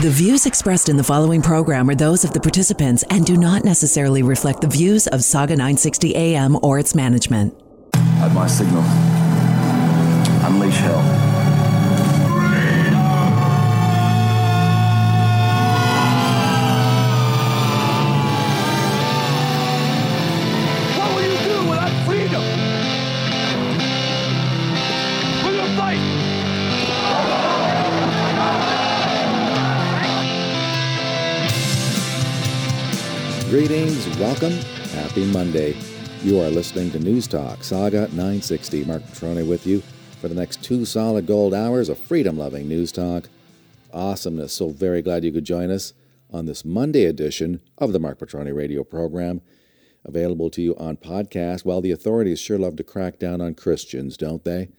The views expressed in the following program are those of the participants and do not necessarily reflect the views of Sauga 960 AM or its management. At my signal, unleash hell. Greetings, welcome, happy Monday. You are listening to News Talk, Sauga 960. Marc Patrone with you for the next two solid gold hours of freedom loving news talk. Awesomeness. So very glad you could join us on this Monday edition of the Marc Patrone radio program. Available to you on podcast. While the authorities sure love to crack down on Christians, don't they?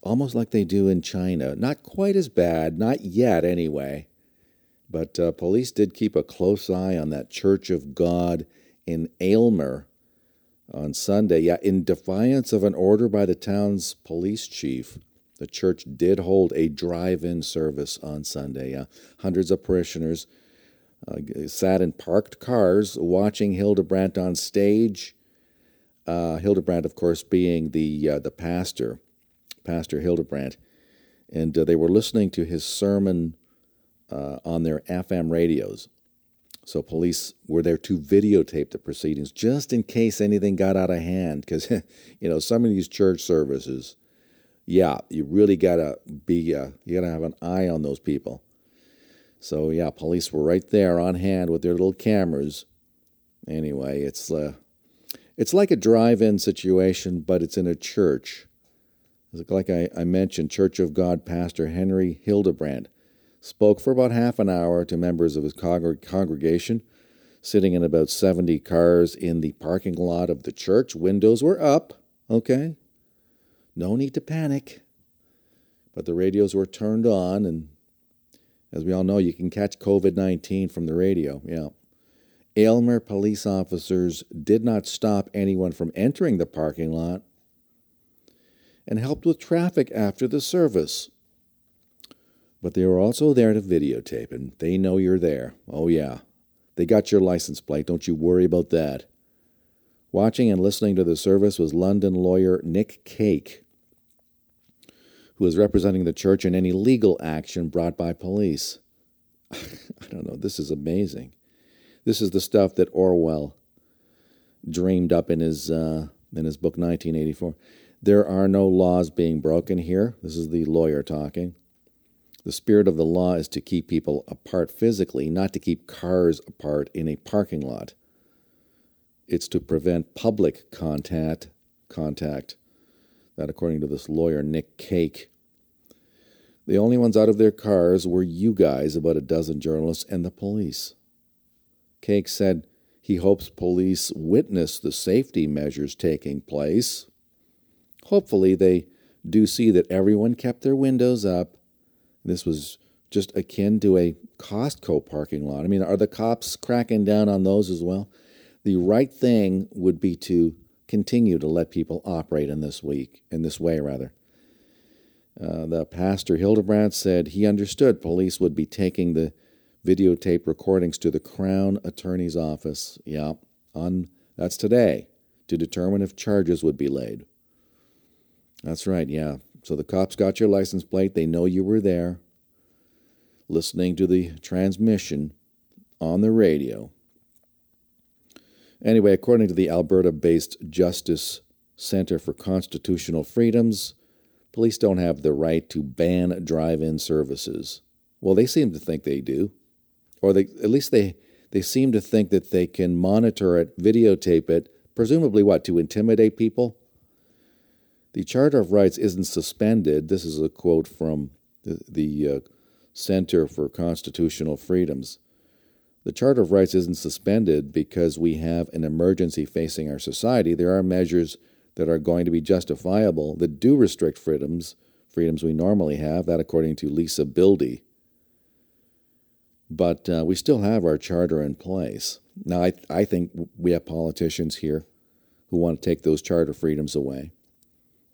Almost like they do in China. Not quite as bad, not yet anyway. But uh, police did keep a close eye on that Church of God in Aylmer on Sunday. Yeah, in defiance of an order by the town's police chief, the church did hold a drive in service on Sunday. Yeah, hundreds of parishioners uh, sat in parked cars watching Hildebrandt on stage. Uh, Hildebrandt, of course, being the, uh, the pastor, Pastor Hildebrandt. And uh, they were listening to his sermon uh, on their FM radios. So police were there to videotape the proceedings just in case anything got out of hand. Because, you know, some of these church services, yeah, you really got to be, uh, you got to have an eye on those people. So, yeah, police were right there on hand with their little cameras. Anyway, it's, uh, it's like a drive in situation, but it's in a church. Like I, I mentioned, Church of God Pastor Henry Hildebrandt spoke for about half an hour to members of his congregation, sitting in about 70 cars in the parking lot of the church. Windows were up, okay? No need to panic. But the radios were turned on, and as we all know, you can catch COVID 19 from the radio. Yeah. Aylmer police officers did not stop anyone from entering the parking lot and helped with traffic after the service. But they were also there to videotape, and they know you're there. Oh, yeah. They got your license plate. Don't you worry about that. Watching and listening to the service was London lawyer Nick Cake, who was representing the church in any legal action brought by police. I don't know. This is amazing. This is the stuff that Orwell dreamed up in his uh, in his book 1984. There are no laws being broken here. This is the lawyer talking. The spirit of the law is to keep people apart physically, not to keep cars apart in a parking lot. It's to prevent public contact, contact. That, according to this lawyer, Nick Cake. The only ones out of their cars were you guys, about a dozen journalists, and the police. Cake said he hopes police witness the safety measures taking place. Hopefully, they do see that everyone kept their windows up this was just akin to a Costco parking lot. I mean, are the cops cracking down on those as well? The right thing would be to continue to let people operate in this week, in this way rather. Uh, the pastor Hildebrandt said he understood police would be taking the videotape recordings to the Crown Attorney's office. Yeah, on that's today to determine if charges would be laid. That's right. Yeah, so the cops got your license plate. They know you were there listening to the transmission on the radio. Anyway, according to the Alberta based Justice Center for Constitutional Freedoms, police don't have the right to ban drive in services. Well, they seem to think they do. Or they, at least they, they seem to think that they can monitor it, videotape it, presumably what, to intimidate people? The Charter of Rights isn't suspended. This is a quote from the, the uh, Center for Constitutional Freedoms. The Charter of Rights isn't suspended because we have an emergency facing our society. There are measures that are going to be justifiable that do restrict freedoms, freedoms we normally have, that according to Lisa Bildy. But uh, we still have our charter in place. Now, I, I think we have politicians here who want to take those charter freedoms away.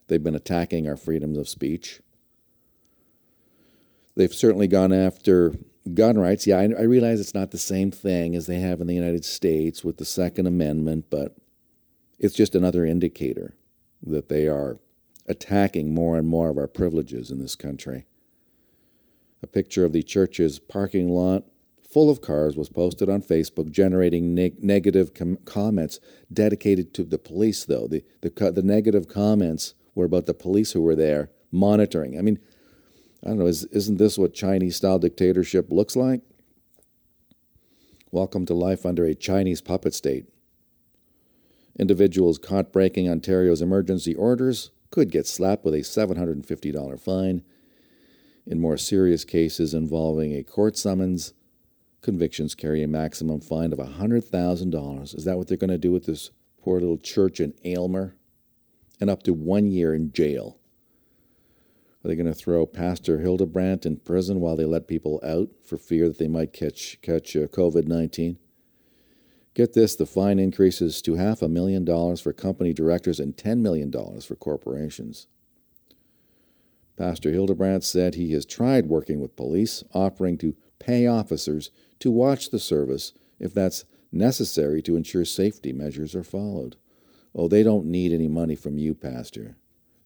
They've been attacking our freedoms of speech. They've certainly gone after gun rights. Yeah, I, I, realize it's not the same thing as they have in the United States with the Second Amendment, but it's just another indicator that they are attacking more and more of our privileges in this country. A picture of the church's parking lot full of cars was posted on Facebook, generating neg- negative com- comments dedicated to the police, though. The, the, the negative comments were about the police who were there monitoring. I mean, I don't know, is, isn't this what Chinese style dictatorship looks like? Welcome to life under a Chinese puppet state. Individuals caught breaking Ontario's emergency orders could get slapped with a $750 fine. In more serious cases involving a court summons, convictions carry a maximum fine of $100,000. Is that what they're going to do with this poor little church in Aylmer? And up to one year in jail. Are they going to throw Pastor Hildebrandt in prison while they let people out for fear that they might catch catch uh, COVID nineteen? Get this: the fine increases to half a million dollars for company directors and ten million dollars for corporations. Pastor Hildebrandt said he has tried working with police, offering to pay officers to watch the service if that's necessary to ensure safety measures are followed. Oh, they don't need any money from you, Pastor.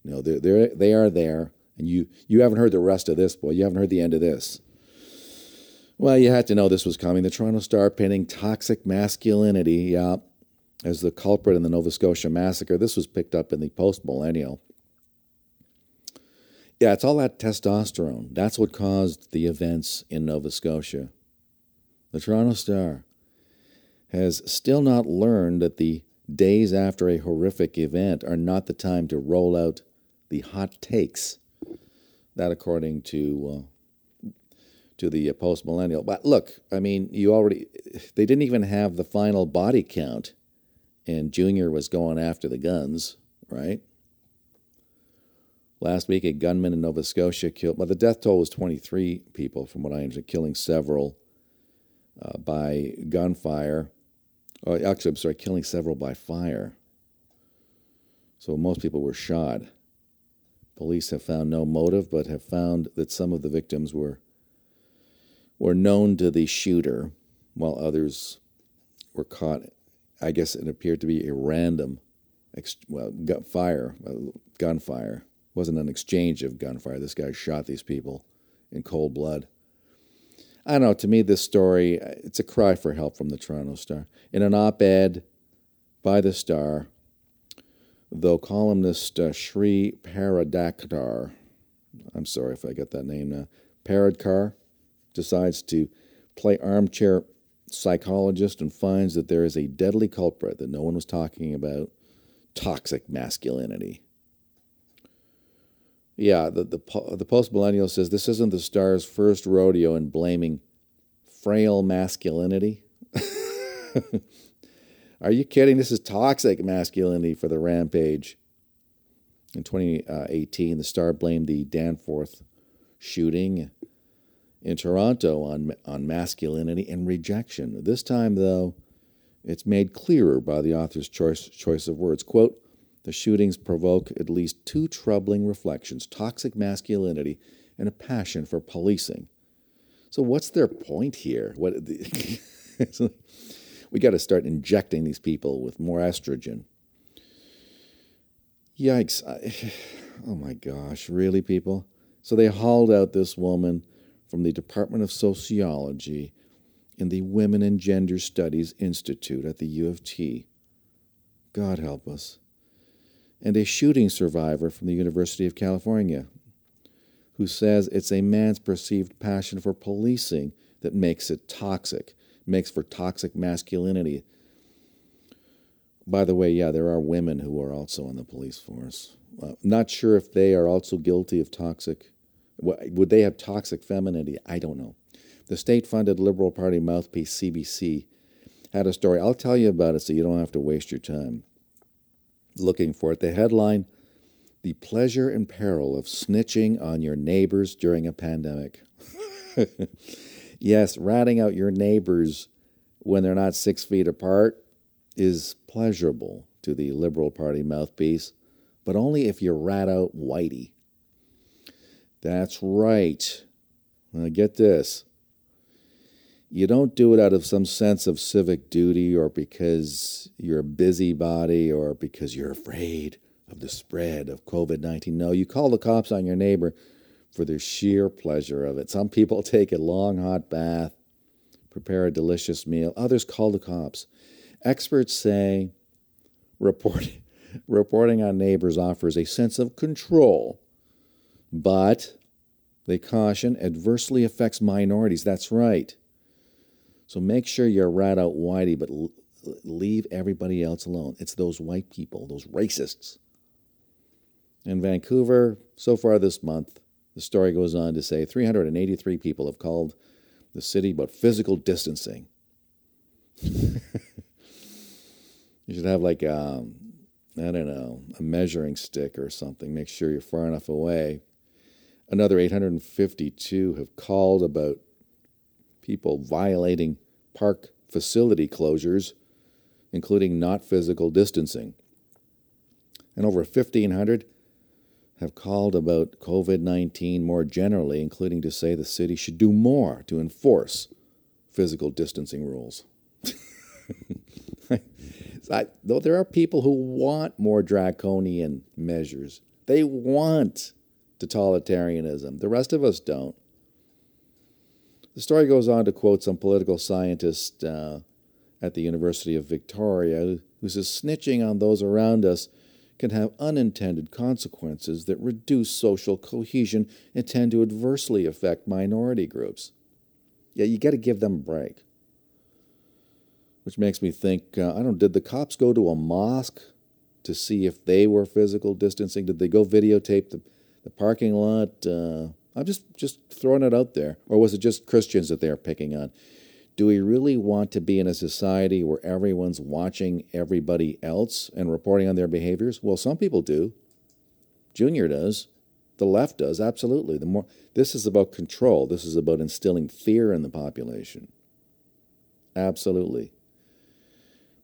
No, they're, they're, they are there and you, you haven't heard the rest of this, boy. You haven't heard the end of this. Well, you had to know this was coming. The Toronto Star pinning toxic masculinity yeah, as the culprit in the Nova Scotia massacre. This was picked up in the post millennial. Yeah, it's all that testosterone. That's what caused the events in Nova Scotia. The Toronto Star has still not learned that the days after a horrific event are not the time to roll out the hot takes that, according to uh, to the uh, post millennial. But look, I mean, you already they didn't even have the final body count, and Junior was going after the guns, right? Last week, a gunman in Nova Scotia killed. Well, the death toll was 23 people, from what I understand, killing several uh, by gunfire. Oh, actually, I'm sorry, killing several by fire. So most people were shot. Police have found no motive, but have found that some of the victims were were known to the shooter, while others were caught. I guess it appeared to be a random, ex- well, gun fire, uh, gunfire. It wasn't an exchange of gunfire. This guy shot these people in cold blood. I don't know. To me, this story, it's a cry for help from the Toronto Star. In an op ed by the Star, though columnist uh, Sri Paradakar, I'm sorry if I got that name now, Paradkar, decides to play armchair psychologist and finds that there is a deadly culprit that no one was talking about toxic masculinity. Yeah, the, the, the post millennial says this isn't the star's first rodeo in blaming frail masculinity. Are you kidding? This is toxic masculinity for the rampage. In 2018, the Star blamed the Danforth shooting in Toronto on, on masculinity and rejection. This time, though, it's made clearer by the author's choice, choice of words. Quote, the shootings provoke at least two troubling reflections toxic masculinity and a passion for policing. So, what's their point here? What, we got to start injecting these people with more estrogen. Yikes. I, oh my gosh, really, people? So they hauled out this woman from the Department of Sociology in the Women and Gender Studies Institute at the U of T. God help us. And a shooting survivor from the University of California who says it's a man's perceived passion for policing that makes it toxic makes for toxic masculinity. By the way, yeah, there are women who are also in the police force. Uh, not sure if they are also guilty of toxic, Would they have toxic femininity? I don't know. The state funded Liberal Party mouthpiece CBC had a story. I'll tell you about it so you don't have to waste your time looking for it. The headline The Pleasure and Peril of Snitching on Your Neighbors During a Pandemic. yes, ratting out your neighbors when they're not six feet apart is pleasurable to the Liberal Party mouthpiece, but only if you rat out Whitey. That's right. Now get this. You don't do it out of some sense of civic duty or because you're a busybody or because you're afraid of the spread of COVID 19. No, you call the cops on your neighbor for the sheer pleasure of it. Some people take a long hot bath, prepare a delicious meal, others call the cops. Experts say reporting, reporting on neighbors offers a sense of control, but they caution adversely affects minorities. That's right. So make sure you're rat out Whitey, but leave everybody else alone. It's those white people, those racists. In Vancouver, so far this month, the story goes on to say 383 people have called the city about physical distancing. you should have like a, um, I don't know, a measuring stick or something. Make sure you're far enough away. Another 852 have called about people violating park facility closures, including not physical distancing. And over 1,500 have called about COVID 19 more generally, including to say the city should do more to enforce physical distancing rules. I, though there are people who want more draconian measures, they want totalitarianism. The rest of us don't. The story goes on to quote some political scientist uh, at the University of Victoria who says snitching on those around us can have unintended consequences that reduce social cohesion and tend to adversely affect minority groups. Yeah, you got to give them a break. Which makes me think uh, I don't did the cops go to a mosque to see if they were physical distancing? Did they go videotape the, the parking lot? Uh, I'm just just throwing it out there. Or was it just Christians that they're picking on? Do we really want to be in a society where everyone's watching everybody else and reporting on their behaviors? Well, some people do. Junior does. The left does, absolutely. The more this is about control. This is about instilling fear in the population. Absolutely.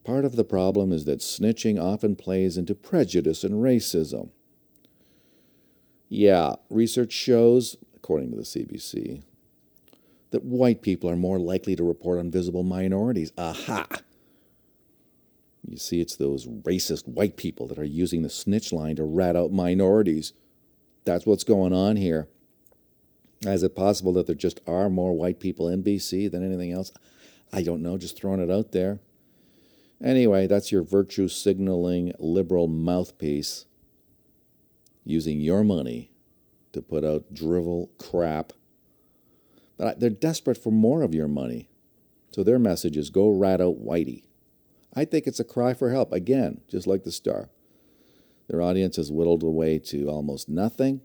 Part of the problem is that snitching often plays into prejudice and racism. Yeah, research shows, according to the CBC, that white people are more likely to report on visible minorities. Aha! You see, it's those racist white people that are using the snitch line to rat out minorities. That's what's going on here. Is it possible that there just are more white people in BC than anything else? I don't know, just throwing it out there. Anyway, that's your virtue signaling liberal mouthpiece using your money to put out drivel crap. They're desperate for more of your money. So their message is go rat out Whitey. I think it's a cry for help, again, just like the star. Their audience has whittled away to almost nothing.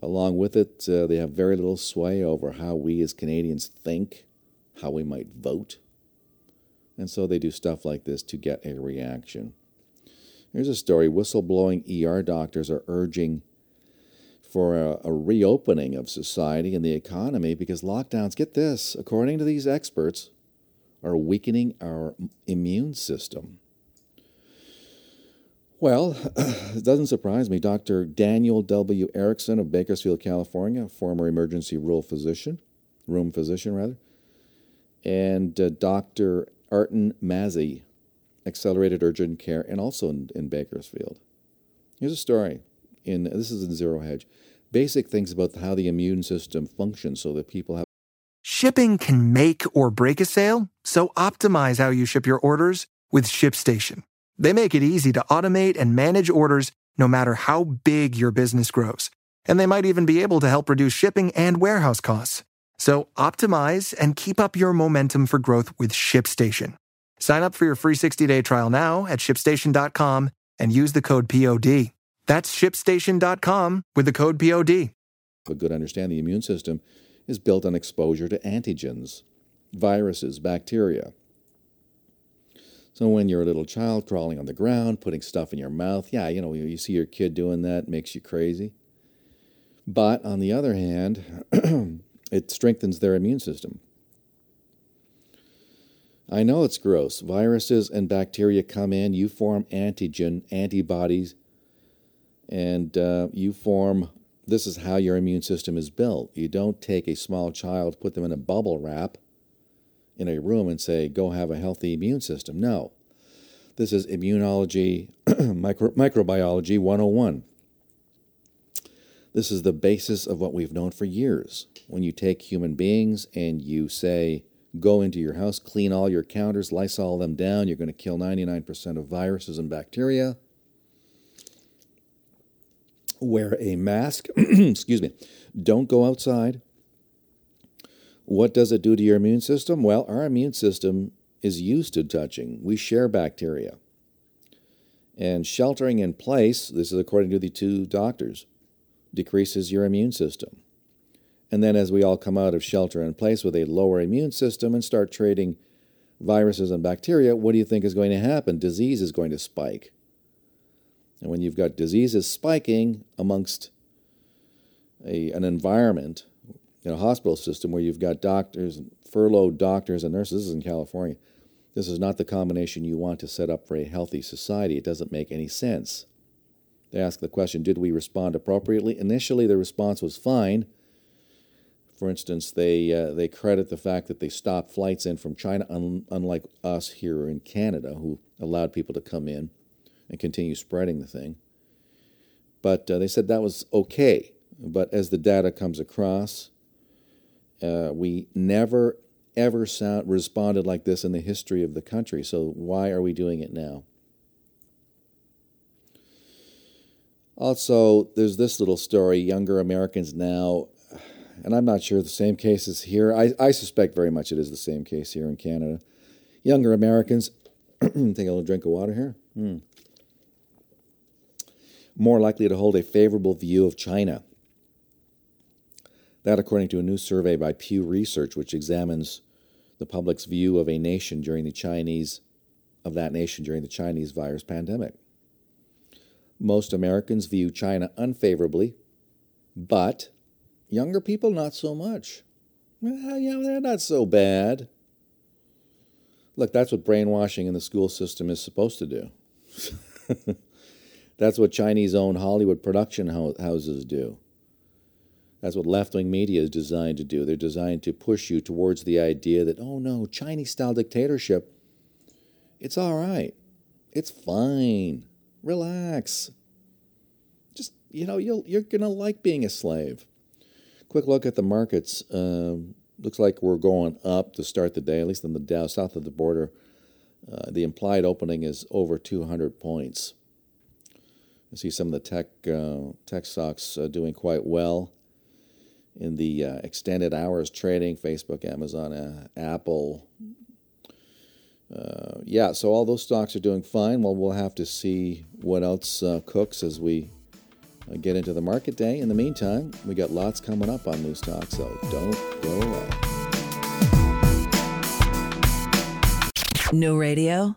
Along with it, uh, they have very little sway over how we as Canadians think, how we might vote. And so they do stuff like this to get a reaction. Here's a story whistleblowing ER doctors are urging for a, a, reopening of society and the economy because lockdowns, get this, according to these experts, are weakening our immune system. Well, it doesn't surprise me. Dr. Daniel W. Erickson of Bakersfield, California, former emergency room physician, room physician rather, and uh, Dr. Artin Massihi accelerated urgent care, and also in, in Bakersfield. Here's a story. In this is in Zero Hedge. Basic things about how the immune system functions, so that people have. Shipping can make or break a sale, so optimize how you ship your orders with ShipStation. They make it easy to automate and manage orders no matter how big your business grows. And they might even be able to help reduce shipping and warehouse costs. So optimize and keep up your momentum for growth with ShipStation. Sign up for your free 60-day trial now at shipstation.com and use the code POD. That's shipstation.com with the code POD. a good understanding. The immune system is built on exposure to antigens, viruses, bacteria. So when you're a little child crawling on the ground, putting stuff in your mouth, yeah, you know, you see your kid doing that, makes you crazy. But on the other hand, it strengthens their immune system. I know it's gross. Viruses and bacteria come in, you form antigen, antibodies, and uh, you form. This is how your immune system is built. You don't take a small child, put them in a bubble wrap in a room, and say, go have a healthy immune system. No. This is immunology, micro, microbiology 101. This is the basis of what we've known for years. When you take human beings and you say, go into your house, clean all your counters, Lysol them down, you're going to kill 99% of viruses and bacteria. Wear a mask, excuse me. Don't go outside. What does it do to your immune system? Well, our immune system is used to touching. We share bacteria. And sheltering in place, this is according to the two doctors, decreases your immune system. And then, as we all come out of shelter in place with a lower immune system and start trading viruses and bacteria, what do you think is going to happen? Disease is going to spike. And when you've got diseases spiking amongst a, an environment, in a hospital system where you've got doctors, furloughed doctors and nurses, this is in California, this is not the combination you want to set up for a healthy society. It doesn't make any sense. They ask the question Did we respond appropriately? Initially, the response was fine for instance, they uh, they credit the fact that they stopped flights in from China, un- unlike us here in Canada, who allowed people to come in and continue spreading the thing. But uh, they said that was okay. But as the data comes across, uh, we never ever sound, responded like this in the history of the country. So why are we doing it now? Also, there's this little story: younger Americans now and I'm not sure the same case is here. I, I suspect very much it is the same case here in Canada. Younger Americans, take a little drink of water here. Hmm. More likely to hold a favorable view of China. That, according to a new survey by Pew Research, which examines the public's view of a nation during the Chinese, of that nation during the Chinese virus pandemic. Most Americans view China unfavorably, but Younger people, not so much. Well, yeah, they're not so bad. Look, that's what brainwashing in the school system is supposed to do. that's what Chinese owned Hollywood production houses do. That's what left wing media is designed to do. They're designed to push you towards the idea that, oh no, Chinese style dictatorship, it's all right. It's fine. Relax. Just, you know, you'll, you're going to like being a slave. Quick look at the markets. Uh, looks like we're going up to start the day, at least in the Dow, south of the border. Uh, the implied opening is over 200 points. I see some of the tech uh, tech stocks uh, doing quite well in the uh, extended hours trading. Facebook, Amazon, uh, Apple. yeah, so all those stocks are doing fine. Well, we'll have to see what else cooks as we uh, get into the market day. In the meantime, we got lots coming up on News Talk, so don't go away. No radio?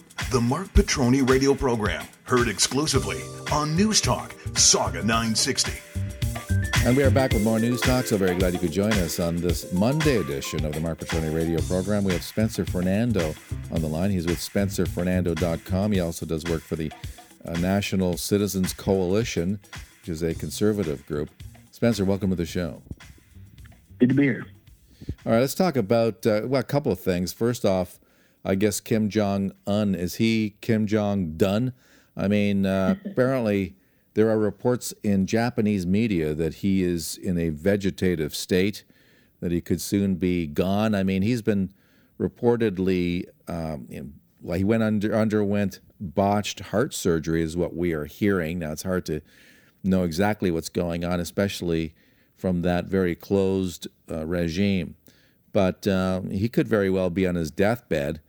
The Marc Patrone radio program, heard exclusively on News Talk, Sauga 960. And we are back with more news talk. So very glad you could join us on this Monday edition of the Marc Patrone radio program. We have Spencer Fernando on the line. He's with SpencerFernando.com. He also does work for the uh, National Citizens Coalition, which is a conservative group. Spencer, welcome to the show. Good to be here. All right, let's talk about uh, well, a couple of things. First off, I guess Kim Jong Un is he Kim Jong Dun? I mean, uh, apparently there are reports in Japanese media that he is in a vegetative state, that he could soon be gone. I mean, he's been reportedly, um, you know, well, he went under underwent botched heart surgery, is what we are hearing. Now it's hard to know exactly what's going on, especially from that very closed uh, regime. But uh, he could very well be on his deathbed,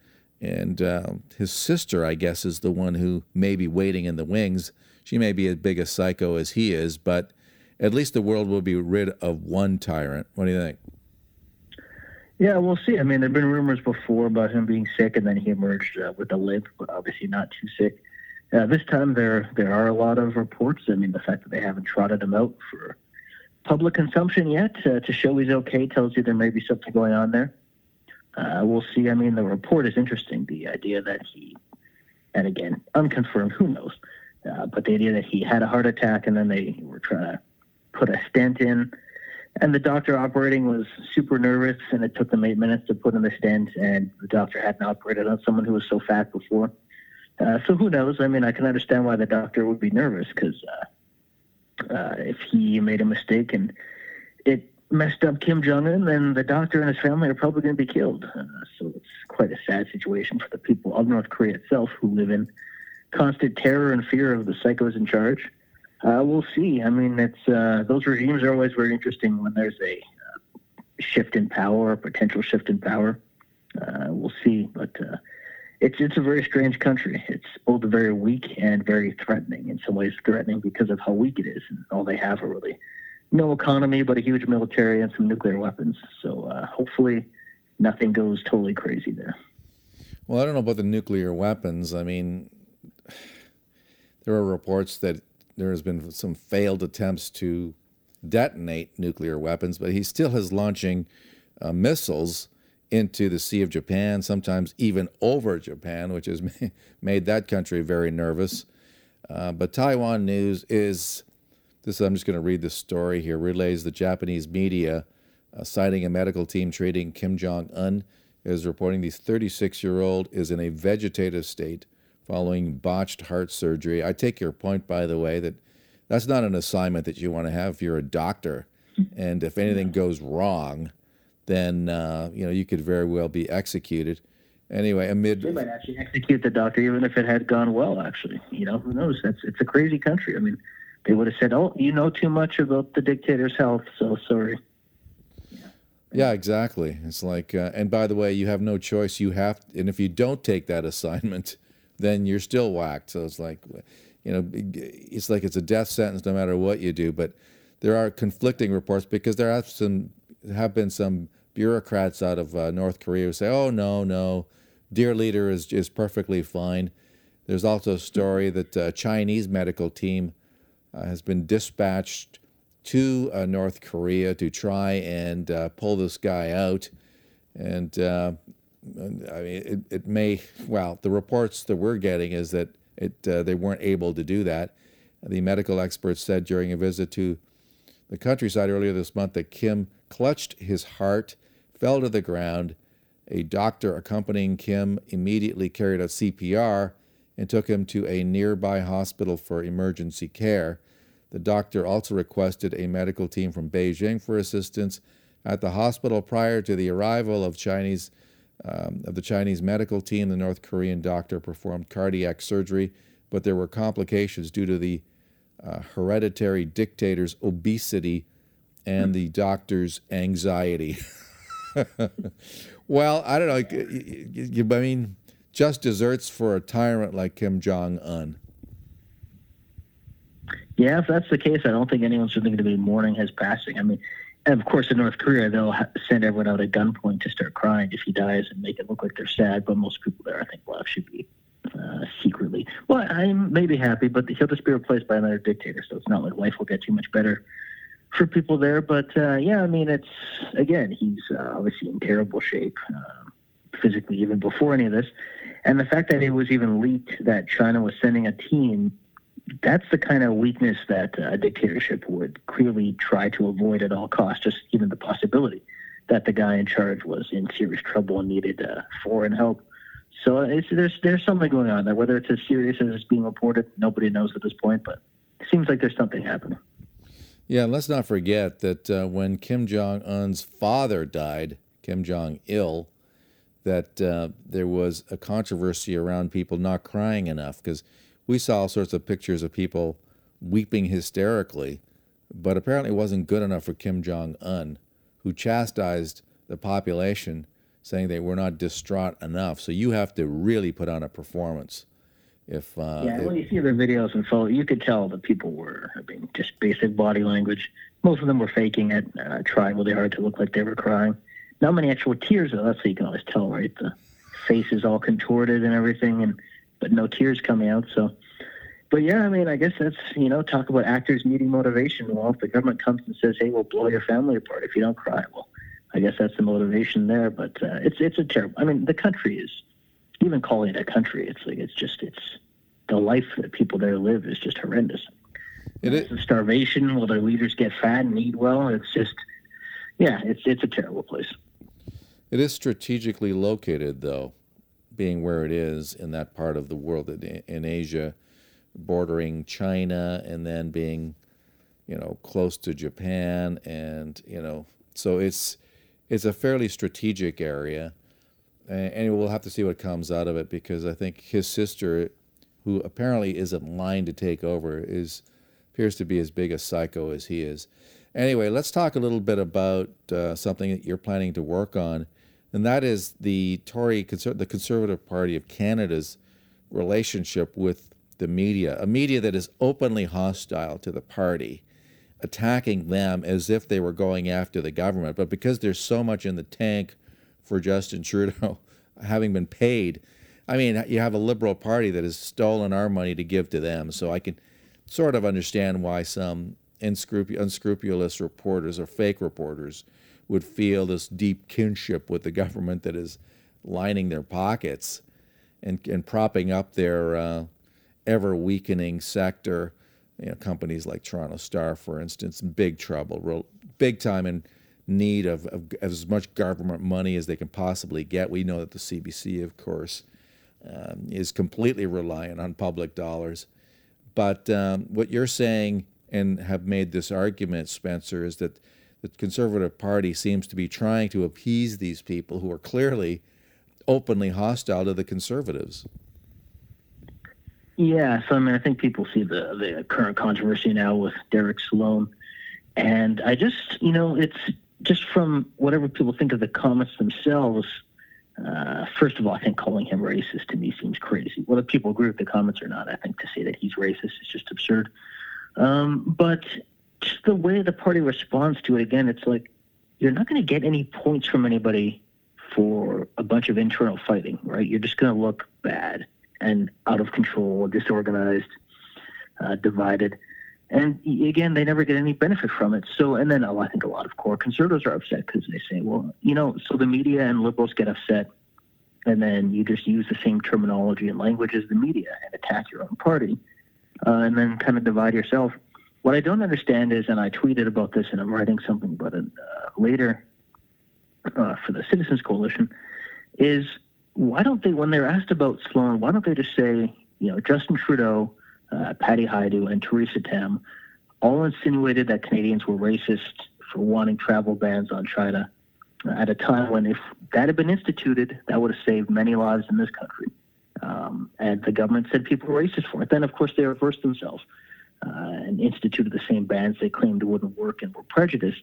and uh, his sister, I guess, is the one who may be waiting in the wings she may be as big a psycho as he is, but at least the world will be rid of one tyrant. What do you think? Yeah, we'll see. I mean, there have been rumors before about him being sick, and then he emerged uh, with a limp, but obviously not too sick. Uh, this time, there there are a lot of reports. I mean, the fact that they haven't trotted him out for public consumption yet uh, to show he's okay tells you there may be something going on there. Uh, we'll see. I mean, the report is interesting. The idea that he, and again, unconfirmed, who knows, uh, but the idea that he had a heart attack and then they were trying to put a stent in, and the doctor operating was super nervous, and it took them eight minutes to put in the stent, and the doctor hadn't operated on someone who was so fat before. Uh, so who knows? I mean, I can understand why the doctor would be nervous because uh, uh, if he made a mistake and it messed up Kim Jong Un, then the doctor and his family are probably going to be killed. Uh, so it's quite a sad situation for the people of North Korea itself who live in constant terror and fear of the psychos in charge. Uh, we'll see. I mean, it's uh, those regimes are always very interesting when there's a uh, shift in power, a potential shift in power. Uh, we'll see, but uh, it's it's a very strange country. It's both very weak and very threatening. In some ways, threatening because of how weak it is, and all they have are really no economy, but a huge military and some nuclear weapons. So uh, hopefully, nothing goes totally crazy there. Well, I don't know about the nuclear weapons. I mean, there are reports that there has been some failed attempts to detonate nuclear weapons, but he still is launching uh, missiles into the Sea of Japan, sometimes even over Japan, which has made that country very nervous. Uh, but Taiwan News is this. I'm just going to read the story here. Relays the Japanese media, uh, citing a medical team treating Kim Jong Un, is reporting the 36 year old is in a vegetative state following botched heart surgery. I take your point, by the way, that that's not an assignment that you want to have if you're a doctor. And if anything goes wrong, then uh, you know you could very well be executed. Anyway, amid they might actually execute the doctor even if it had gone well. Actually, you know who knows? That's it's a crazy country. I mean, they would have said, "Oh, you know too much about the dictator's health, so sorry." Yeah, exactly. It's like, uh, and by the way, you have no choice. You have, and if you don't take that assignment, then you're still whacked. So it's like, you know, it's like it's a death sentence no matter what you do. But there are conflicting reports because there have some have been some bureaucrats out of uh, North Korea who say, "Oh no, no, dear leader is is perfectly fine." There's also a story that a Chinese medical team uh, has been dispatched to uh, North Korea to try and uh, pull this guy out, and uh, I mean, it, it may, well, the reports that we're getting is that it, uh, they weren't able to do that. The medical experts said during a visit to the countryside earlier this month that Kim clutched his heart, fell to the ground. A doctor accompanying Kim immediately carried out CPR and took him to a nearby hospital for emergency care. The doctor also requested a medical team from Beijing for assistance at the hospital prior to the arrival of Chinese um, of the Chinese medical team. The North Korean doctor performed cardiac surgery, but there were complications due to the uh, hereditary dictator's obesity and the doctor's anxiety. well, I don't know. I mean, just desserts for a tyrant like Kim Jong Un. Yeah, if that's the case, I don't think anyone's really going to be mourning his passing. I mean, of course, in North Korea, they'll send everyone out at gunpoint to start crying if he dies and make it look like they're sad. But most people there, I think, will actually be uh, secretly. Well, I'm maybe happy, but he'll just be replaced by another dictator. So it's not like life will get too much better for people there. But uh, yeah, I mean, it's again, he's uh, obviously in terrible shape uh, physically, even before any of this. And the fact that it was even leaked that China was sending a team that's the kind of weakness that uh, a dictatorship would clearly try to avoid at all costs, just even the possibility that the guy in charge was in serious trouble and needed uh, foreign help. So there's there's something going on there. Whether it's as serious as it's being reported, nobody knows at this point. But it seems like there's something happening. Yeah, and let's not forget that uh, when Kim Jong Un's father died, Kim Jong Il, that uh, there was a controversy around people not crying enough because we saw all sorts of pictures of people weeping hysterically, but apparently it wasn't good enough for Kim Jong Un, who chastised the population, saying they were not distraught enough. So you have to really put on a performance. If uh, yeah, when you see the videos and so you could tell that people were, I mean, just basic body language. Most of them were faking it, uh, trying really hard to look like they were crying. Not many actual tears, though. That's how you can always tell, right? The face is all contorted and everything, and but no tears coming out. So, but yeah, I mean, I guess that's you know, talk about actors needing motivation. Well, if the government comes and says, "Hey, we'll blow your family apart if you don't cry," well, I guess that's the motivation there. But uh, it's it's a terrible. I mean, the country is even calling it a country. It's like it's just it's the life that people there live is just horrendous. It is starvation. Will their leaders get fat and eat well? It's just yeah, it's it's a terrible place. It is strategically located, though, being where it is in that part of the world in Asia, bordering China, and then being, you know, close to Japan, and you know, so it's it's a fairly strategic area, and we'll have to see what comes out of it because I think his sister, who apparently is in line to take over, is appears to be as big a psycho as he is. Anyway, let's talk a little bit about uh, something that you're planning to work on, and that is the Tory, the Conservative Party of Canada's relationship with the media, a media that is openly hostile to the party, attacking them as if they were going after the government. But because there's so much in the tank for Justin Trudeau, having been paid, I mean, you have a Liberal Party that has stolen our money to give to them. So I can sort of understand why some unscrupulous reporters or fake reporters would feel this deep kinship with the government that is lining their pockets and, and propping up their uh, ever weakening sector. You know, companies like Toronto Star, for instance, in big trouble, real big time in need of, of, as much government money as they can possibly get. We know that the CBC, of course, um, is completely reliant on public dollars. But um, what you're saying and have made this argument, Spencer, is that the Conservative Party seems to be trying to appease these people who are clearly openly hostile to the Conservatives. Yeah, so I mean, I think people see the the current controversy now with Derek Sloan, and I just, you know, it's just from whatever people think of the comments themselves. Uh, first of all, I think calling him racist to me seems crazy. Whether people agree with the comments or not, I think to say that he's racist is just absurd. Um, but just the way the party responds to it, again, it's like you're not going to get any points from anybody for a bunch of internal fighting, right? You're just going to look bad and out of control, disorganized, uh, divided. And again, they never get any benefit from it. So, and then oh, I think a lot of core conservatives are upset because they say, well, you know, so the media and liberals get upset, and then you just use the same terminology and language as the media and attack your own party uh, and then kind of divide yourself. What I don't understand is, and I tweeted about this, and I'm writing something about it uh, later uh, for the Citizens Coalition, is why don't they, when they're asked about Sloan, why don't they just say, you know, Justin Trudeau, uh, Patty Hajdu, and Theresa Tam all insinuated that Canadians were racist for wanting travel bans on China at a time when if that had been instituted, that would have saved many lives in this country. Um, and the government said people were racist for it. Then, of course, they reversed themselves uh, Uh, and instituted the same bans they claimed wouldn't work and were prejudiced.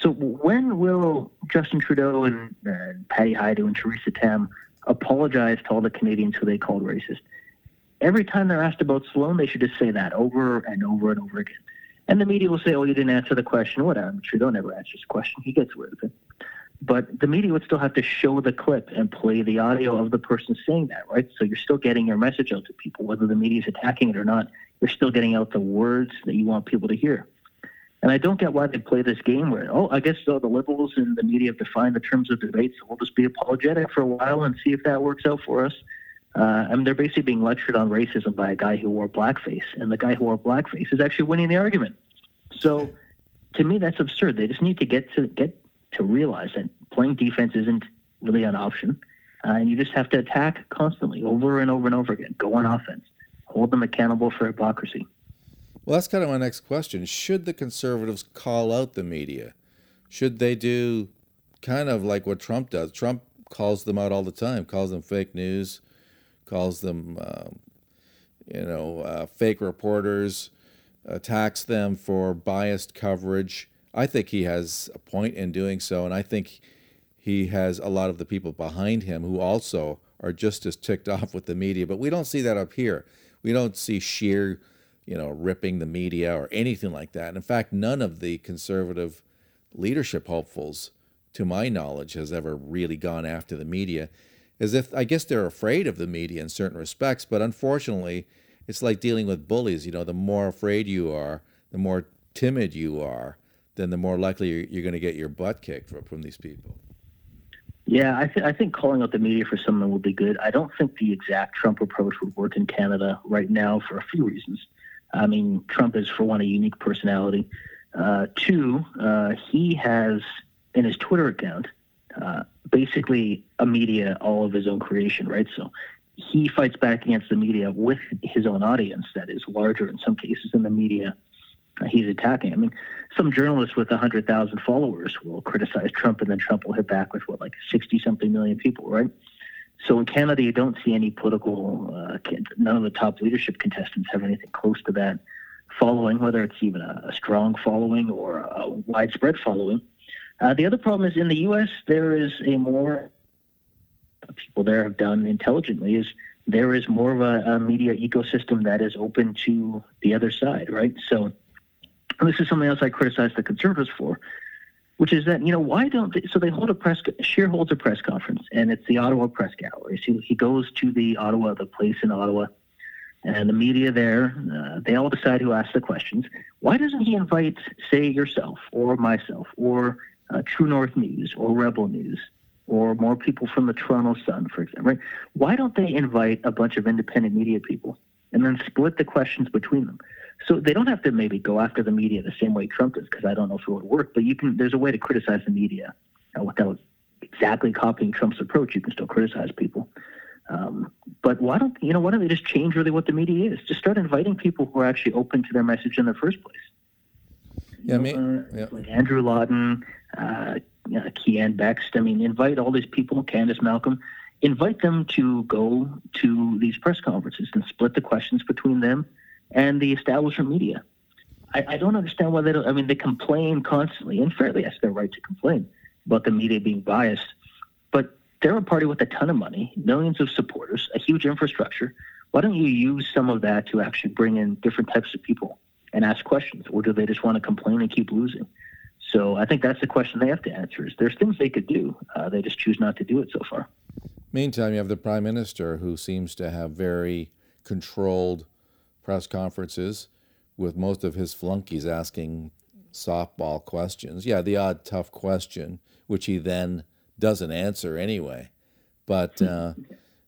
So when will Justin Trudeau and uh, Patty Hajdu and Theresa Tam apologize to all the Canadians who they called racist? Every time they're asked about Sloan, they should just say that over and over and over again. And the media will say, oh, you didn't answer the question. Whatever. Trudeau never answers the question. He gets rid of it. But the media would still have to show the clip and play the audio of the person saying that, right? So you're still getting your message out to people, whether the media is attacking it or not. You're still getting out the words that you want people to hear. And I don't get why they play this game where, oh, I guess so the liberals and the media have defined the terms of debate, so we'll just be apologetic for a while and see if that works out for us. Uh, I mean, they're basically being lectured on racism by a guy who wore blackface, and the guy who wore blackface is actually winning the argument. So, to me, that's absurd. They just need to get to get to realize that playing defense isn't really an option, uh, and you just have to attack constantly, over and over and over again. Go on offense, hold them accountable for hypocrisy. Well, that's kind of my next question. Should the conservatives call out the media? Should they do kind of like what Trump does? Trump calls them out all the time, calls them fake news, calls them, uh, you know, uh, fake reporters, attacks them for biased coverage. I think he has a point in doing so, and I think he has a lot of the people behind him who also are just as ticked off with the media. But we don't see that up here. We don't see Scheer you know, ripping the media or anything like that. In fact, none of the conservative leadership hopefuls, to my knowledge, has ever really gone after the media. As if, I guess they're afraid of the media in certain respects, but unfortunately, it's like dealing with bullies. You know, the more afraid you are, the more timid you are, then the more likely you're, you're going to get your butt kicked from, from these people. Yeah, I, th- I think calling out the media for something will be good. I don't think the exact Trump approach would work in Canada right now for a few reasons. I mean, Trump is, for one, a unique personality. Uh, two, uh, he has in his Twitter account uh, basically a media all of his own creation, right? So he fights back against the media with his own audience that is larger in some cases than the media he's attacking. I mean, some journalists with 100,000 followers will criticize Trump and then Trump will hit back with what, like 60 something million people, right? So in Canada, you don't see any political, uh, none of the top leadership contestants have anything close to that following, whether it's even a, a strong following or a widespread following. Uh, the other problem is in the U.S., there is a more, people there have done intelligently, is there is more of a, a media ecosystem that is open to the other side, right? So this is something else I criticize the conservatives for which is that you know why don't they, so they hold a press Scheer holds a press conference and it's the Ottawa Press Gallery. So he goes to the Ottawa, the place in Ottawa, and the media there. Uh, they all decide who asks the questions. Why doesn't he invite, say, yourself or myself or uh, True North News or Rebel News or more people from the Toronto Sun, for example? Right? Why don't they invite a bunch of independent media people and then split the questions between them? So they don't have to maybe go after the media the same way Trump does, because I don't know if it would work. But you can. There's a way to criticize the media uh, without exactly copying Trump's approach. You can still criticize people. Um, but why don't you know? Why don't they just change really what the media is? Just start inviting people who are actually open to their message in the first place. Yeah, me, uh, yeah. like Andrew Lawton, uh, you know, Keean Bexte. I mean, invite all these people, Candice Malcolm, invite them to go to these press conferences and split the questions between them and the establishment media. I, I don't understand why they don't. I mean, they complain constantly, and fairly, yes, they're right to complain about the media being biased. But they're a party with a ton of money, millions of supporters, a huge infrastructure. Why don't you use some of that to actually bring in different types of people and ask questions, or do they just want to complain and keep losing? So I think that's the question they have to answer. Is there's things they could do, uh, they just choose not to do it so far. Meantime, you have the prime minister who seems to have very controlled press conferences with most of his flunkies asking softball questions. Yeah, the odd tough question, which he then doesn't answer anyway. But, uh,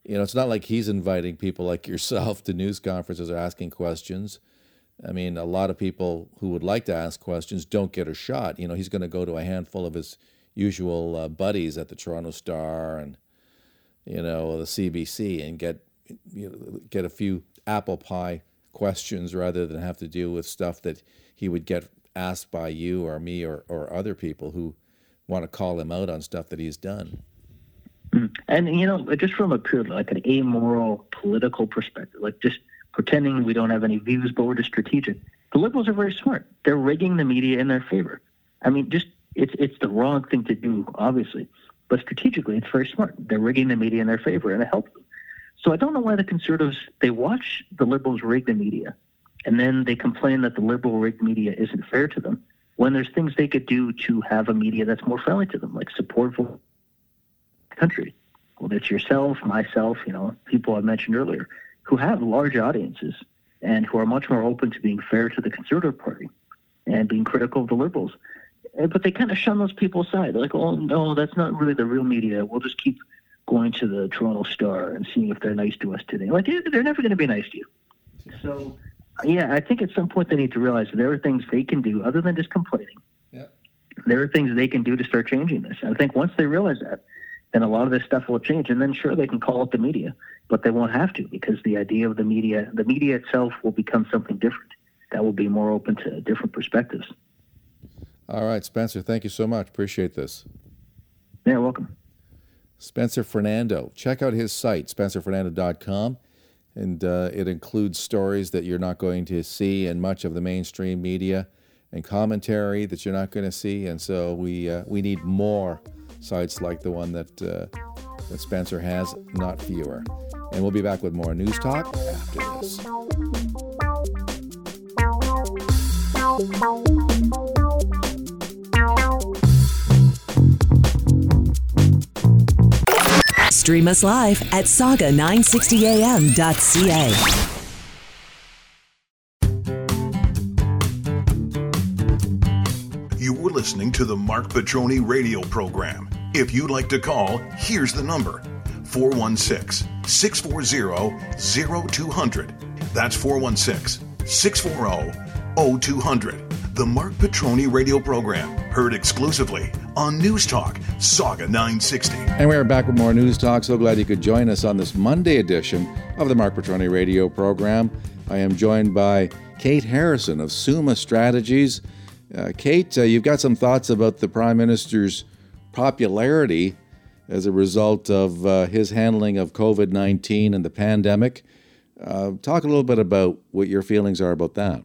you know, it's not like he's inviting people like yourself to news conferences or asking questions. I mean, a lot of people who would like to ask questions don't get a shot. You know, he's going to go to a handful of his usual uh, buddies at the Toronto Star and, you know, the CBC and get you know, get a few apple pie questions rather than have to deal with stuff that he would get asked by you or me or, or other people who want to call him out on stuff that he's done. Hmm. And you know, just from a pure like an amoral political perspective, like just pretending we don't have any views, but we're just strategic. The liberals are very smart. They're rigging the media in their favor. I mean, just it's it's the wrong thing to do, obviously, but strategically, it's very smart. They're rigging the media in their favor, and it helps them. So I don't know why the conservatives they watch the liberals rig the media, and then they complain that the liberal rigged media isn't fair to them. When there's things they could do to have a media that's more friendly to them, like support for country. Well, it's yourself, myself, you know, people I mentioned earlier, who have large audiences and who are much more open to being fair to the Conservative Party and being critical of the Liberals. Eh, but they kind of shun those people aside. They're like, oh, no, that's not really the real media. We'll just keep going to the Toronto Star and seeing if they're nice to us today. Like, they're never going to be nice to you. So, yeah, I think at some point they need to realize there are things they can do other than just complaining. Yeah. There are things they can do to start changing this. And I think once they realize that, then a lot of this stuff will change. And then, sure, they can call it the media, but they won't have to because the idea of the media, the media itself will become something different that will be more open to different perspectives. All right, Spencer, thank you so much. Appreciate this. Yeah, welcome. Spencer Fernando. Check out his site, spencerfernando.com. And uh, it includes stories that you're not going to see in much of the mainstream media and commentary that you're not going to see. And so we, uh, we need more sites like the one that, uh, that Spencer has, not fewer. And we'll be back with more news talk after this. Stream us live at sauga960am.ca. listening to the Marc Patrone radio program. If you'd like to call, here's the number 416 640 0200. That's 416 640 0200. The Marc Patrone radio program, heard exclusively on News Talk, Sauga 960. And we are back with more News Talk. So glad you could join us on this Monday edition of the Marc Patrone radio program. I am joined by Kate Harrison of Summa Strategies. Uh, Kate, uh, you've got some thoughts about the Prime Minister's popularity as a result of uh, his handling of COVID 19 and the pandemic. Uh, talk a little bit about what your feelings are about that.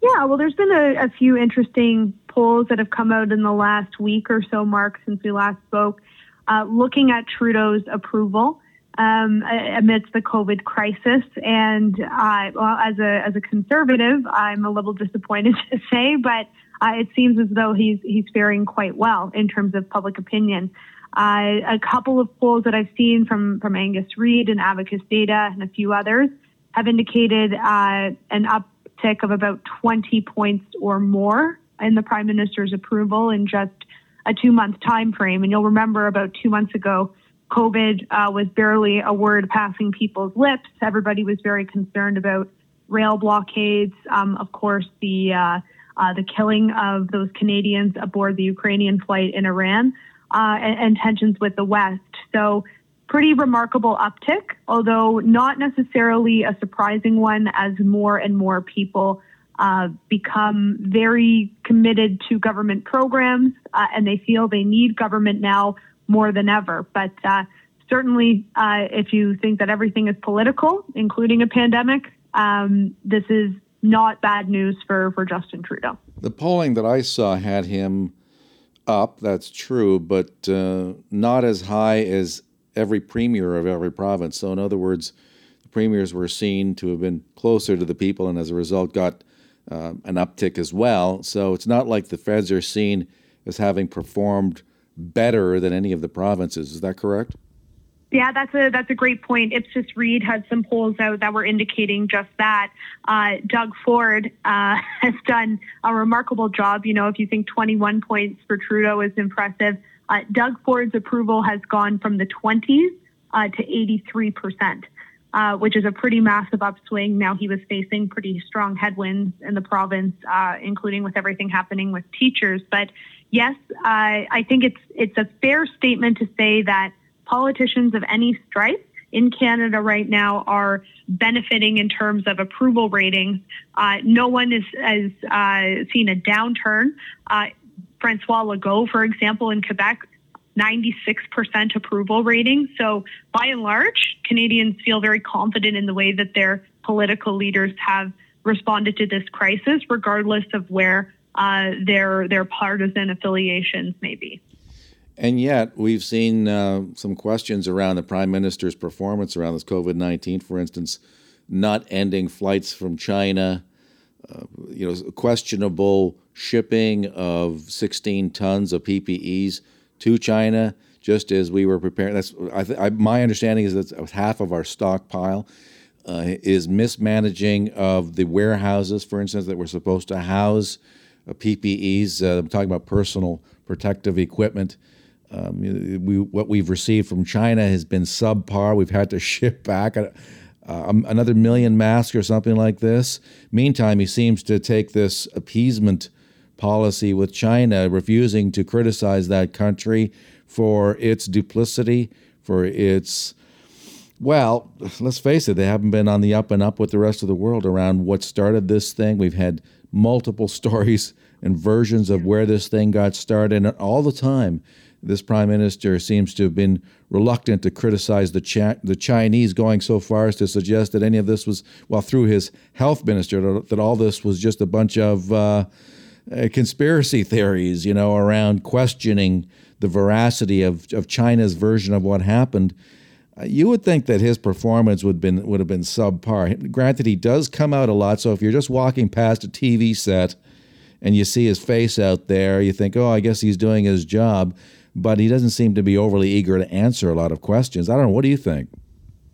Yeah, well, there's been a, a, few interesting polls that have come out in the last week or so, Marc, since we last spoke, uh, looking at Trudeau's approval um, amidst the COVID crisis. And uh, well, as a as a conservative, I'm a little disappointed to say, but uh, it seems as though he's he's faring quite well in terms of public opinion. Uh, a couple of polls that I've seen from from Angus Reid and Abacus Data and a few others have indicated uh, an uptick of about 20 points or more in the prime minister's approval in just a two month time frame. And you'll remember about two months ago, COVID uh, was barely a word passing people's lips. Everybody was very concerned about rail blockades. Um, of course, the uh, uh, the killing of those Canadians aboard the Ukrainian flight in Iran uh, and, and tensions with the West. So pretty remarkable uptick, although not necessarily a surprising one as more and more people uh, become very committed to government programs uh, and they feel they need government now more than ever. But uh, certainly, uh, if you think that everything is political, including a pandemic, um, this is not bad news for, for Justin Trudeau. The polling that I saw had him up, that's true, but uh, not as high as every premier of every province. So, in other words, the premiers were seen to have been closer to the people and as a result got uh, an uptick as well. So, it's not like the feds are seen as having performed better than any of the provinces. Is that correct? Yeah, that's a that's a great point. Ipsos Reid had some polls out that were indicating just that. Uh, Doug Ford uh, has done a remarkable job. You know, if you think 21 points for Trudeau is impressive, uh, Doug Ford's approval has gone from the 20s uh, to 83%, uh, which is a pretty massive upswing. Now he was facing pretty strong headwinds in the province, uh, including with everything happening with teachers. But yes, I think it's it's a fair statement to say that politicians of any stripe in Canada right now are benefiting in terms of approval ratings. Uh, no one is, has uh, seen a downturn. Uh, Francois Legault, for example, in Quebec, 96% approval rating. So, by and large, Canadians feel very confident in the way that their political leaders have responded to this crisis, regardless of where uh, their their partisan affiliations may be. And yet, we've seen uh, some questions around the prime minister's performance around this COVID nineteen. For instance, not ending flights from China, uh, you know, questionable shipping of 16 tons of PPEs to China, just as we were preparing. That's I th- I, my understanding is that half of our stockpile uh, is mismanaging of the warehouses, for instance, that were supposed to house PPEs. Uh, I'm talking about personal protective equipment. Um, we, what we've received from China has been subpar. We've had to ship back a, uh, another million masks or something like this. Meantime, he seems to take this appeasement policy with China, refusing to criticize that country for its duplicity, for its well, let's face it, they haven't been on the up and up with the rest of the world around what started this thing. We've had multiple stories and versions of where this thing got started, and all the time this prime minister seems to have been reluctant to criticize the Ch- the Chinese, going so far as to suggest that any of this was, well, through his health minister, that all this was just a bunch of uh, uh, conspiracy theories, you know, around questioning the veracity of, of China's version of what happened. You would think that his performance would been would have been subpar. Granted, he does come out a lot, so if you're just walking past a TV set and you see his face out there, you think, oh, I guess he's doing his job but he doesn't seem to be overly eager to answer a lot of questions. I don't know. What do you think?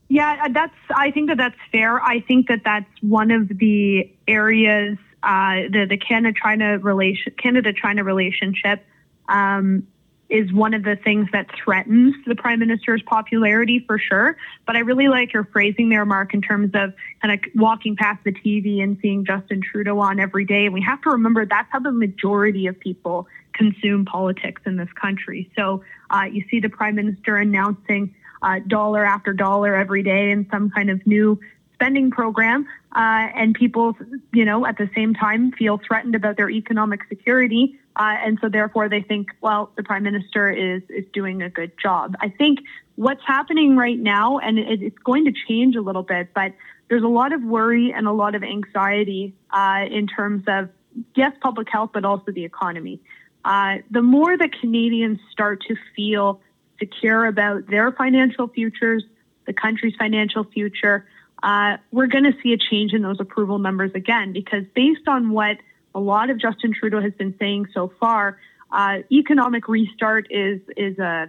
Yeah, uh, that's. I think that that's fair. I think that that's one of the areas uh, the the Canada China relation Canada China relationship um, is one of the things that threatens the prime minister's popularity for sure. But I really like your phrasing there, Marc, in terms of kind of walking past the TV and seeing Justin Trudeau on every day. And we have to remember that's how the majority of people consume politics in this country. So uh, you see the prime minister announcing uh, dollar after dollar every day in some kind of new spending program, uh, and people, you know, at the same time feel threatened about their economic security, uh, and so therefore they think, well, the prime minister is is doing a good job. I think what's happening right now, and it, it's going to change a little bit, but there's a lot of worry and a lot of anxiety uh, in terms of yes, public health, but also the economy uh, the more that Canadians start to feel secure about their financial futures, the country's financial future, uh, we're going to see a change in those approval numbers again. Because based on what a lot of Justin Trudeau has been saying so far, uh, economic restart is is a,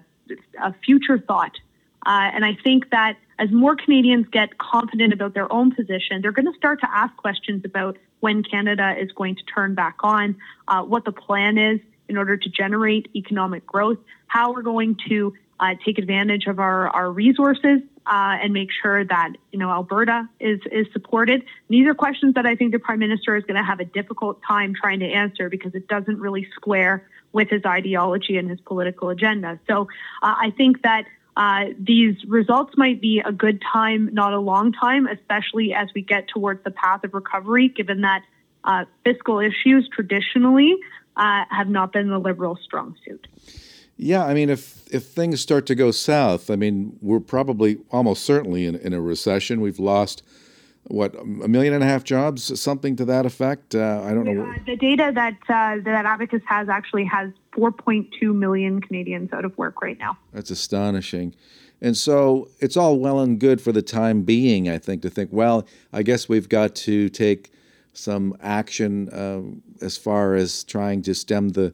a future thought, uh, and I think that as more Canadians get confident about their own position, they're going to start to ask questions about when Canada is going to turn back on, uh, what the plan is, in order to generate economic growth, how we're going to uh, take advantage of our, our resources uh, and make sure that you know Alberta is is supported. these are questions that I think the Prime Minister is going to have a difficult time trying to answer because it doesn't really square with his ideology and his political agenda. So uh, I think that. Uh, these results might be a good time, not a long time, especially as we get towards the path of recovery, given that uh, fiscal issues traditionally uh, have not been the Liberal strong suit. Yeah, I mean, if if things start to go south, I mean, we're probably almost certainly in, in a recession. We've lost what a million and a half jobs, something to that effect. Uh, I don't yeah, know. The data that uh, that Abacus has actually has 4.2 million Canadians out of work right now. That's astonishing. And so it's all well and good for the time being, I think, to think, well, I guess we've got to take some action uh, as far as trying to stem the.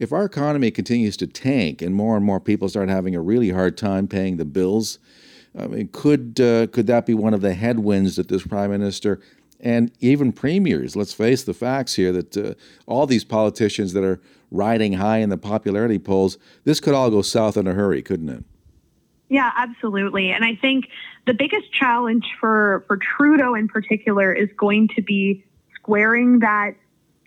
if our economy continues to tank and more and more people start having a really hard time paying the bills, I mean, could uh, could that be one of the headwinds that this prime minister and even premiers? Let's face the facts here that uh, all these politicians that are riding high in the popularity polls, this could all go south in a hurry, couldn't it? Yeah, absolutely. And I think the biggest challenge for, for Trudeau in particular is going to be squaring that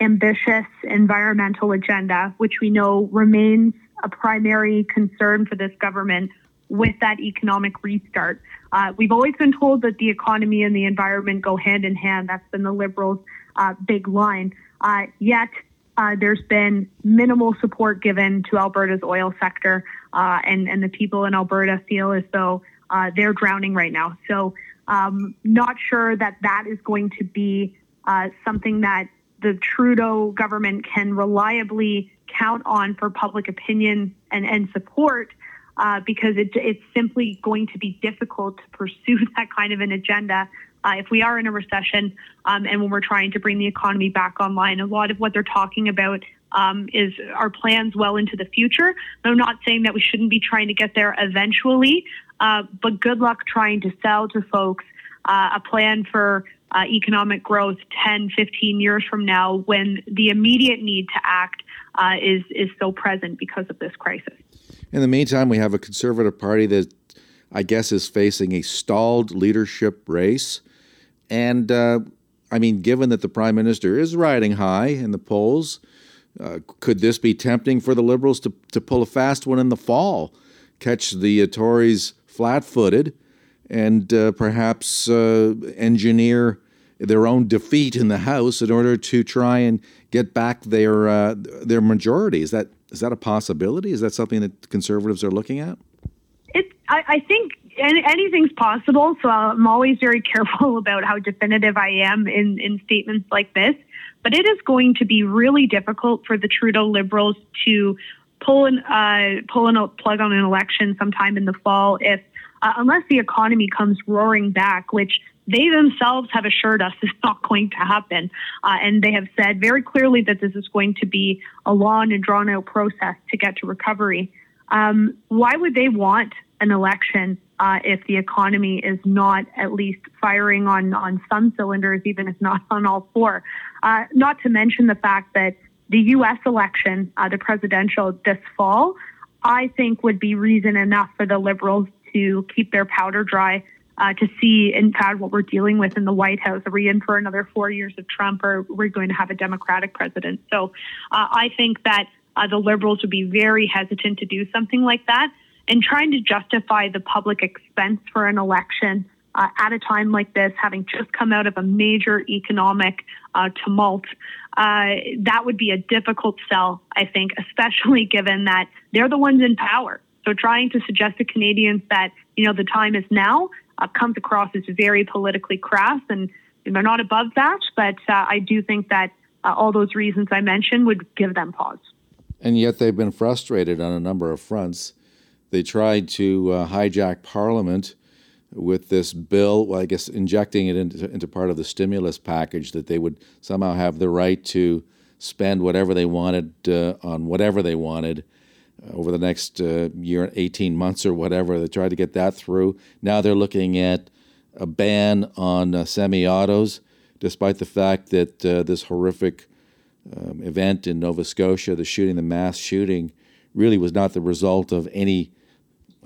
ambitious environmental agenda, which we know remains a primary concern for this government with that economic restart. Uh, we've always been told that the economy and the environment go hand in hand. That's been the Liberals' uh, big line. Uh, yet, uh, there's been minimal support given to Alberta's oil sector, uh, and, and the people in Alberta feel as though uh, they're drowning right now. So, um, not sure that that is going to be something that the Trudeau government can reliably count on for public opinion and, and support uh, because it, it's simply going to be difficult to pursue that kind of an agenda uh, if we are in a recession um, and when we're trying to bring the economy back online. A lot of what they're talking about um, is our plans well into the future. I'm not saying that we shouldn't be trying to get there eventually, uh, but good luck trying to sell to folks uh, a plan for uh, economic growth 10, 15 years from now when the immediate need to act uh, is, is so present because of this crisis. In the meantime, we have a conservative party that I guess is facing a stalled leadership race. And uh, I mean, given that the prime minister is riding high in the polls, uh, could this be tempting for the Liberals to, to pull a fast one in the fall, catch the uh, Tories flat footed, and uh, perhaps uh, engineer their own defeat in the House in order to try and get back their uh, their majority? Is that is that a possibility? Is that something that conservatives are looking at? It, I, I think anything's possible. So I'm always very careful about how definitive I am in, in statements like this. But it is going to be really difficult for the Trudeau Liberals to pull an uh, pull a plug on an election sometime in the fall if uh, unless the economy comes roaring back, which they themselves have assured us is not going to happen. Uh, and they have said very clearly that this is going to be a long and drawn out process to get to recovery. Um, why would they want an election uh, if the economy is not at least firing on, on some cylinders, even if not on all four? Uh, not to mention the fact that the U.S. election, uh, the presidential this fall, I think would be reason enough for the Liberals to keep their powder dry uh, to see, in fact, what we're dealing with in the White House. Are we in for another four years of Trump, or we're going to have a Democratic president? So uh, I think that uh, the Liberals would be very hesitant to do something like that. And trying to justify the public expense for an election uh, at a time like this, having just come out of a major economic uh, tumult, uh, that would be a difficult sell, I think, especially given that they're the ones in power. So trying to suggest to Canadians that, you know, the time is now uh, comes across as very politically crass, and they're not above that. But uh, I do think that uh, all those reasons I mentioned would give them pause. And yet they've been frustrated on a number of fronts. They tried to uh, hijack Parliament with this bill, well, I guess injecting it into, into part of the stimulus package that they would somehow have the right to spend whatever they wanted uh, on whatever they wanted over the next uh, year, 18 months or whatever. They tried to get that through. Now they're looking at a ban on uh, semi autos, despite the fact that uh, this horrific um, event in Nova Scotia, the shooting, the mass shooting, really was not the result of any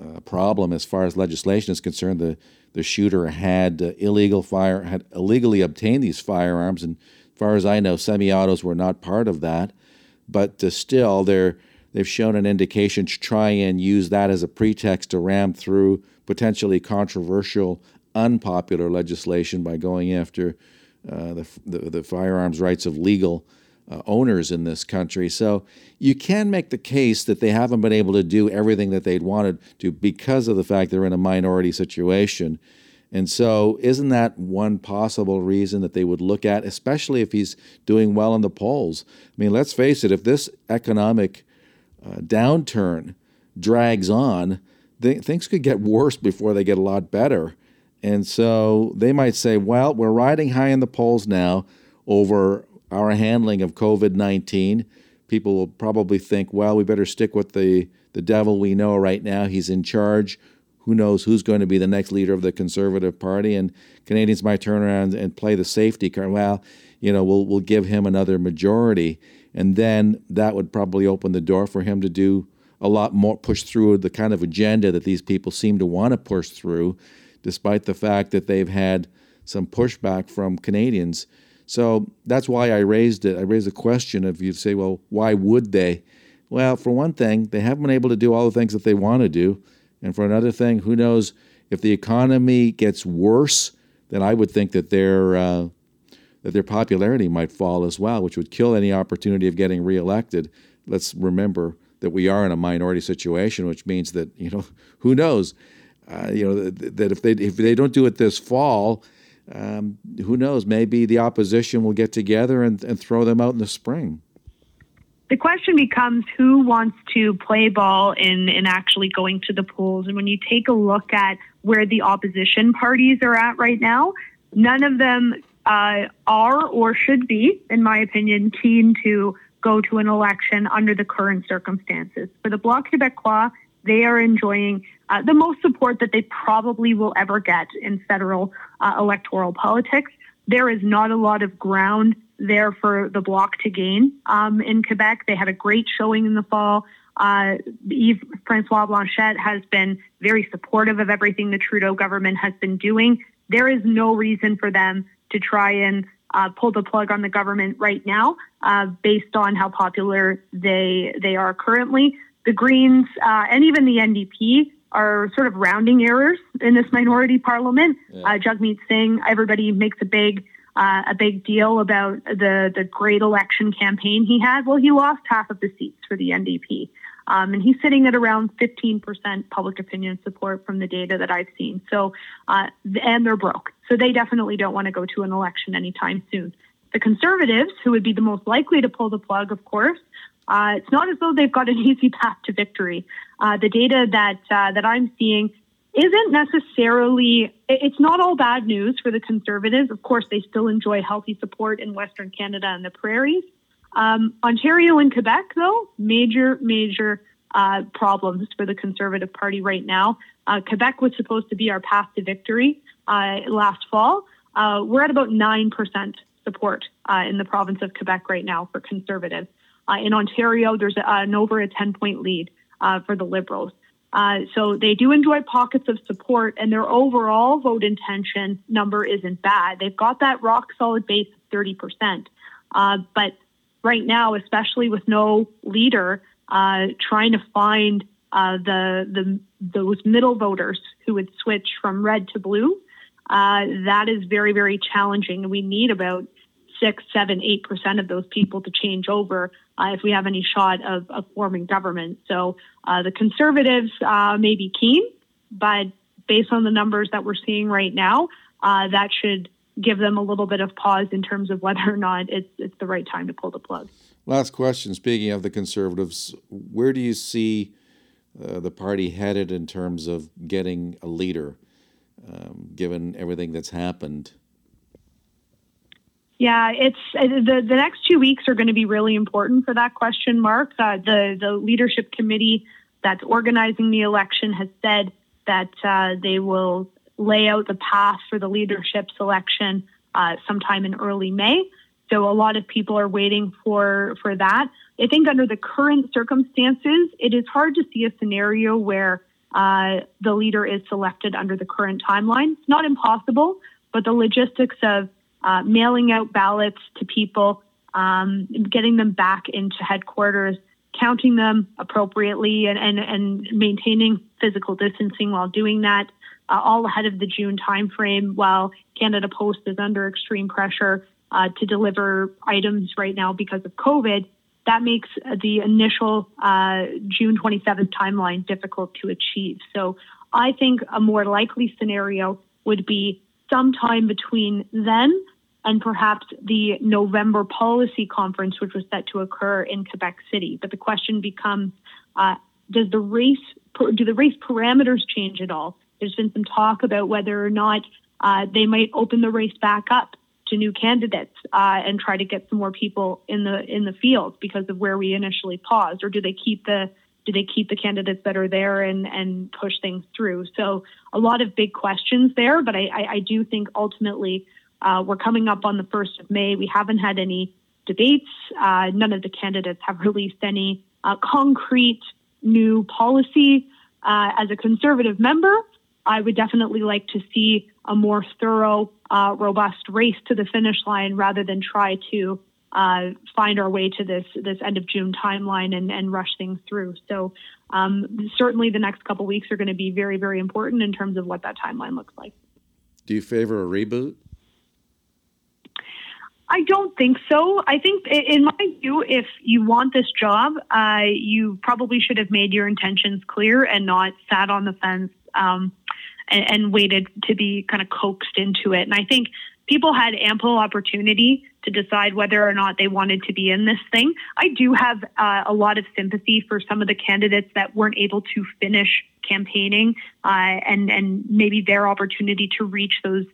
uh, problem as far as legislation is concerned. The the shooter had uh, illegal fire had illegally obtained these firearms, and as far as I know, semi-autos were not part of that. But uh, still, they're they've shown an indication to try and use that as a pretext to ram through potentially controversial, unpopular legislation by going after uh, the, the, the, firearms rights of legal uh, owners in this country. So you can make the case that they haven't been able to do everything that they'd wanted to because of the fact they're in a minority situation. And so, isn't that one possible reason that they would look at, especially if he's doing well in the polls? I mean, let's face it, if this economic uh, downturn drags on, th- things could get worse before they get a lot better. And so they might say, well, we're riding high in the polls now. over our handling of COVID 19. People will probably think, well, we better stick with the, the devil we know right now. He's in charge. Who knows who's going to be the next leader of the Conservative Party? And Canadians might turn around and play the safety card. Well, you know, we'll, we'll give him another majority. And then that would probably open the door for him to do a lot more, push through the kind of agenda that these people seem to want to push through, despite the fact that they've had some pushback from Canadians. So that's why I raised it. I raised the question of you say, well, why would they? Well, for one thing, they haven't been able to do all the things that they want to do. And for another thing, who knows if the economy gets worse, then I would think that their uh, that their popularity might fall as well, which would kill any opportunity of getting reelected. Let's remember that we are in a minority situation, which means that you know who knows, uh, you know that, if they if they don't do it this fall, um, who knows? Maybe the opposition will get together and, and throw them out in the spring. The question becomes who wants to play ball in, in actually going to the polls. And when you take a look at where the opposition parties are at right now, none of them uh, are or should be, in my opinion, keen to go to an election under the current circumstances. For the Bloc Québécois, they are enjoying uh, the most support that they probably will ever get in federal uh, electoral politics. There is not a lot of ground there for the Bloc to gain um, in Quebec. They had a great showing in the fall. Uh, Yves Francois Blanchet has been very supportive of everything the Trudeau government has been doing. There is no reason for them to try and uh, pull the plug on the government right now, uh, based on how popular they they are currently. The Greens uh, and even the NDP are sort of rounding errors in this minority parliament. Yeah. Uh, Jagmeet Singh, everybody makes a big uh, a big deal about the the great election campaign he had. Well, he lost half of the seats for the NDP. Um, and he's sitting at around 15% public opinion support from the data that I've seen. So, uh, and they're broke. So they definitely don't want to go to an election anytime soon. The conservatives, who would be the most likely to pull the plug, of course, uh, it's not as though they've got an easy path to victory. Uh, the data that uh, that I'm seeing isn't necessarily it's not all bad news for the conservatives of course they still enjoy healthy support in western canada and the prairies um, ontario and quebec though major major uh, problems for the conservative party right now uh, quebec was supposed to be our path to victory uh, last fall uh, we're at about 9% support uh, in the province of quebec right now for conservatives uh, in ontario there's a, an over a 10 point lead for the liberals so they do enjoy pockets of support, and their overall vote intention number isn't bad. They've got that rock solid base of 30%. Uh, but right now, especially with no leader, uh, trying to find uh, the, the those middle voters who would switch from red to blue, uh, that is very, very challenging. We need about six, seven, eight percent of those people to change over uh, if we have any shot of, of forming government. So uh, the conservatives uh, may be keen, but based on the numbers that we're seeing right now, uh, that should give them a little bit of pause in terms of whether or not it's it's the right time to pull the plug. Last question. Speaking of the conservatives, where do you see uh, the party headed in terms of getting a leader, um, given everything that's happened? Yeah, it's the the next two weeks are going to be really important for that question mark. Uh, the the leadership committee that's organizing the election has said that uh, they will lay out the path for the leadership selection uh, sometime in early May. So a lot of people are waiting for for that. I think under the current circumstances, it is hard to see a scenario where uh, the leader is selected under the current timeline. It's not impossible, but the logistics of uh, mailing out ballots to people, um, getting them back into headquarters, counting them appropriately, and, and, and maintaining physical distancing while doing that, uh, all ahead of the June timeframe, while Canada Post is under extreme pressure uh, to deliver items right now because of COVID. That makes the initial uh, June 27th timeline difficult to achieve. So I think a more likely scenario would be sometime between then and perhaps the November policy conference, which was set to occur in Quebec City. But the question becomes, uh, does the race do the race parameters change at all? There's been some talk about whether or not uh, they might open the race back up to new candidates uh, and try to get some more people in the in the field because of where we initially paused, or do they keep the do they keep the candidates that are there and and push things through? So a lot of big questions there, but I, I, I do think ultimately uh, we're coming up on the first of May. We haven't had any debates. Uh, none of the candidates have released any uh, concrete new policy. Uh, as a conservative member, I would definitely like to see a more thorough, uh, robust race to the finish line rather than try to uh, find our way to this this end of June timeline and, and rush things through. So um, certainly the next couple weeks are going to be very very important in terms of what that timeline looks like. Do you favor a reboot? I don't think so. I think, in my view, if you want this job, uh, you probably should have made your intentions clear and not sat on the fence um, and, and waited to be kind of coaxed into it. And I think people had ample opportunity to decide whether or not they wanted to be in this thing. I do have uh, a lot of sympathy for some of the candidates that weren't able to finish campaigning uh, and and maybe their opportunity to reach those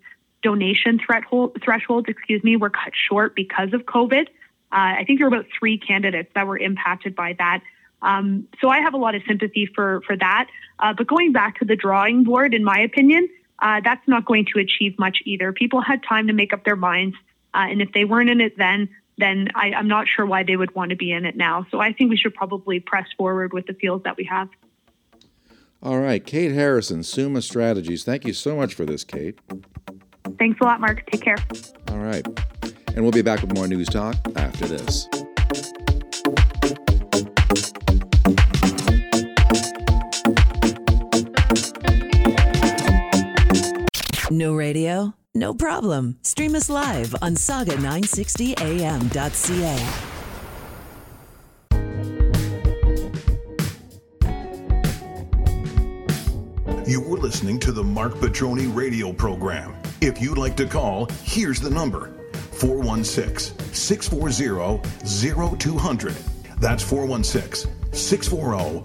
donation threshold, thresholds, excuse me, were cut short because of COVID. Uh, I think there were about three candidates that were impacted by that. Um, so I have a lot of sympathy for for that. Uh, but going back to the drawing board, in my opinion, uh, that's not going to achieve much either. People had time to make up their minds, uh, and if they weren't in it then, then I, I'm not sure why they would want to be in it now. So I think we should probably press forward with the fields that we have. All right, Kate Harrison, Summa Strategies. Thank you so much for this, Kate. Thanks a lot, Marc. Take care. All right. And we'll be back with more news talk after this. No radio? No problem. Stream us live on sauga960am.ca. You were listening to the Marc Patrone radio program. If you'd like to call, here's the number 416 640 0200. That's 416 640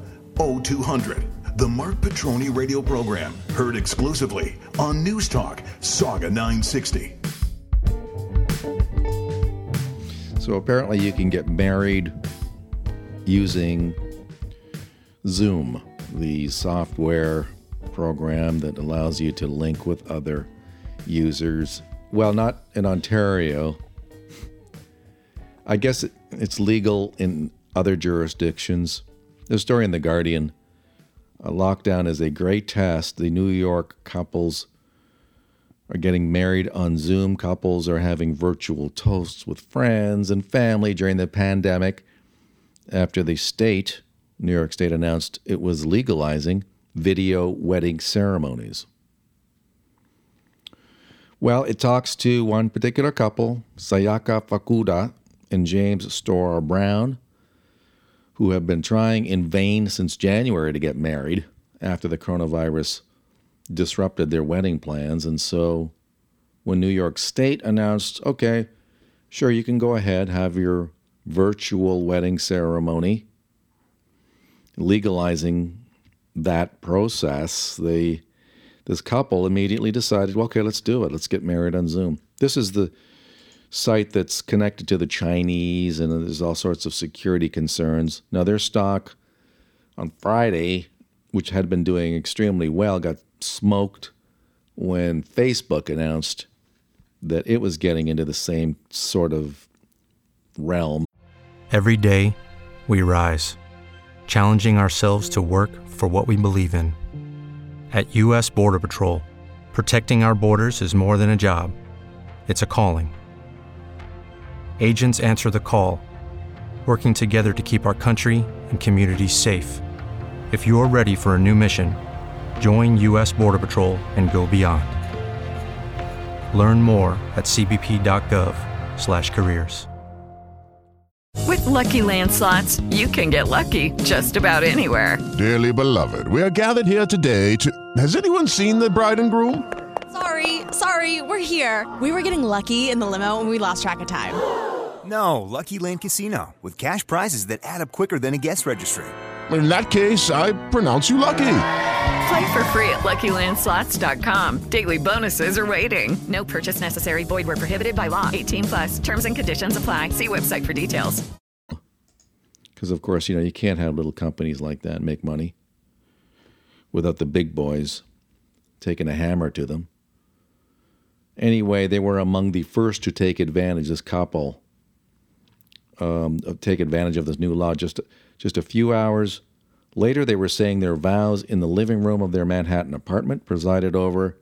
0200. The Marc Patrone radio program, heard exclusively on News Talk, Sauga 960. So apparently, you can get married using Zoom, the software program that allows you to link with other users. Well, not in Ontario. I guess it's legal in other jurisdictions. There's a story in The Guardian. A lockdown is a great test. The New York couples are getting married on Zoom. Couples are having virtual toasts with friends and family during the pandemic after the state, New York State, announced it was legalizing video wedding ceremonies. Well, it talks to one particular couple, Sayaka Fukuda and James Storer Brown, who have been trying in vain since January to get married after the coronavirus disrupted their wedding plans. And so when New York State announced, okay, sure, you can go ahead, have your virtual wedding ceremony, legalizing that process, this couple immediately decided, well, okay, let's do it. Let's get married on Zoom. This is the site that's connected to the Chinese, and there's all sorts of security concerns. Now, their stock on Friday, which had been doing extremely well, got smoked when Facebook announced that it was getting into the same sort of realm. Every day, we rise, challenging ourselves to work for what we believe in. At U.S. Border Patrol, protecting our borders is more than a job, it's a calling. Agents answer the call, working together to keep our country and communities safe. If you're ready for a new mission, join U.S. Border Patrol and go beyond. Learn more at cbp.gov/careers. With Lucky Land slots, you can get lucky just about anywhere. Dearly beloved, we are gathered here today to. Has anyone seen the bride and groom? Sorry, sorry, we're here. We were getting lucky in the limo and we lost track of time. No, Lucky Land Casino with cash prizes that add up quicker than a guest registry. In that case, I pronounce you lucky. Play for free at LuckyLandSlots.com. Daily bonuses are waiting. No purchase necessary. Void were prohibited by law. 18 plus. Terms and conditions apply. See website for details. Because, of course, you know, you can't have little companies like that make money without the big boys taking a hammer to them. Anyway, they were among the first to take advantage, of this couple, um, take advantage of this new law. Just, just a few hours later, they were saying their vows in the living room of their Manhattan apartment, presided over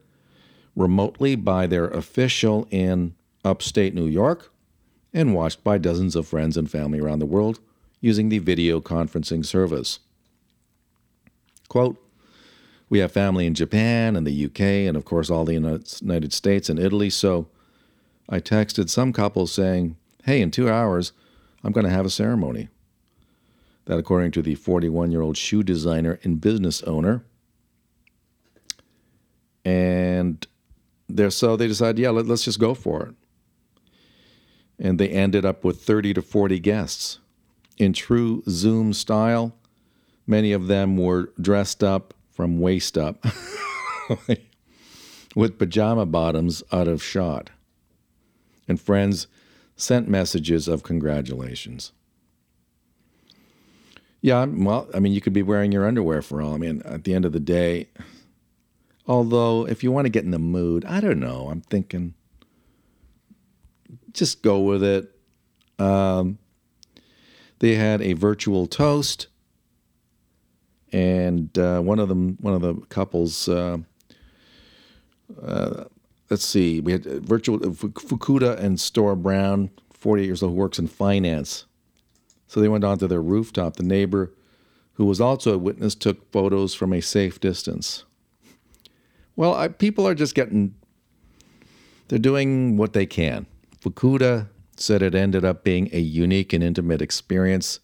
remotely by their official in upstate New York and watched by dozens of friends and family around the world using the video conferencing service. Quote, we have family in Japan and the UK and, of course, all the United States and Italy. So I texted some couples saying, hey, in two hours, I'm going to have a ceremony. That, according to the 41 year old shoe designer and business owner. And so they decided, yeah, let, let's just go for it. And they ended up with 30 to 40 guests. In true Zoom style, many of them were dressed up from waist up with pajama bottoms out of shot. And friends sent messages of congratulations. Yeah, well, I mean, you could be wearing your underwear for all. I mean, at the end of the day, although if you want to get in the mood, I don't know. I'm thinking just go with it. Um, they had a virtual toast and uh, one of them, one of the couples, uh, uh, let's see, we had uh, virtual uh, Fukuda and Stora Brown, 48 years old, who works in finance. So they went onto their rooftop. The neighbor, who was also a witness, took photos from a safe distance. Well, I, people are just getting, they're doing what they can. Fukuda said it ended up being a unique and intimate experience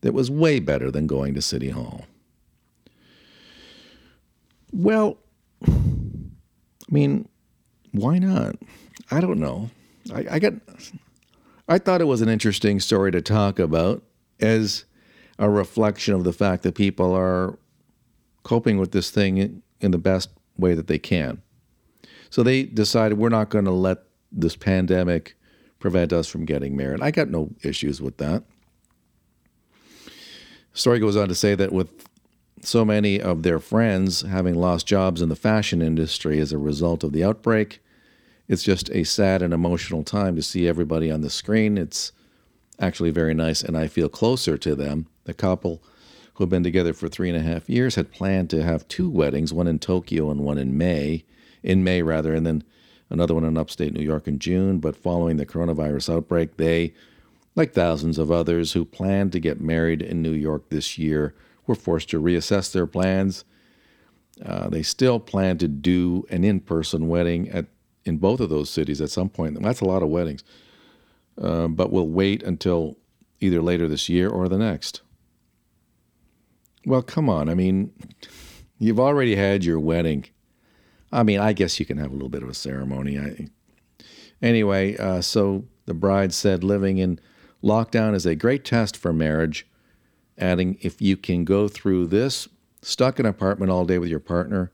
that was way better than going to City Hall. Well, I mean, why not? I don't know. I, I got. I thought it was an interesting story to talk about as a reflection of the fact that people are coping with this thing in the best way that they can. So they decided we're not going to let this pandemic prevent us from getting married. I got no issues with that. Story goes on to say that with so many of their friends having lost jobs in the fashion industry as a result of the outbreak. It's just a sad and emotional time to see everybody on the screen. It's actually very nice, and I feel closer to them. The couple who have been together for three and a half years had planned to have two weddings, one in Tokyo and one in May, in May rather, and then another one in upstate New York in June. But following the coronavirus outbreak, they, like thousands of others who planned to get married in New York this year, were forced to reassess their plans. Uh, they still plan to do an in-person wedding at in both of those cities at some point. That's a lot of weddings, uh, but we'll wait until either later this year or the next. Well, come on. I mean, you've already had your wedding. I mean, I guess you can have a little bit of a ceremony. I, anyway, uh, so the bride said living in lockdown is a great test for marriage adding, if you can go through this, stuck in an apartment all day with your partner,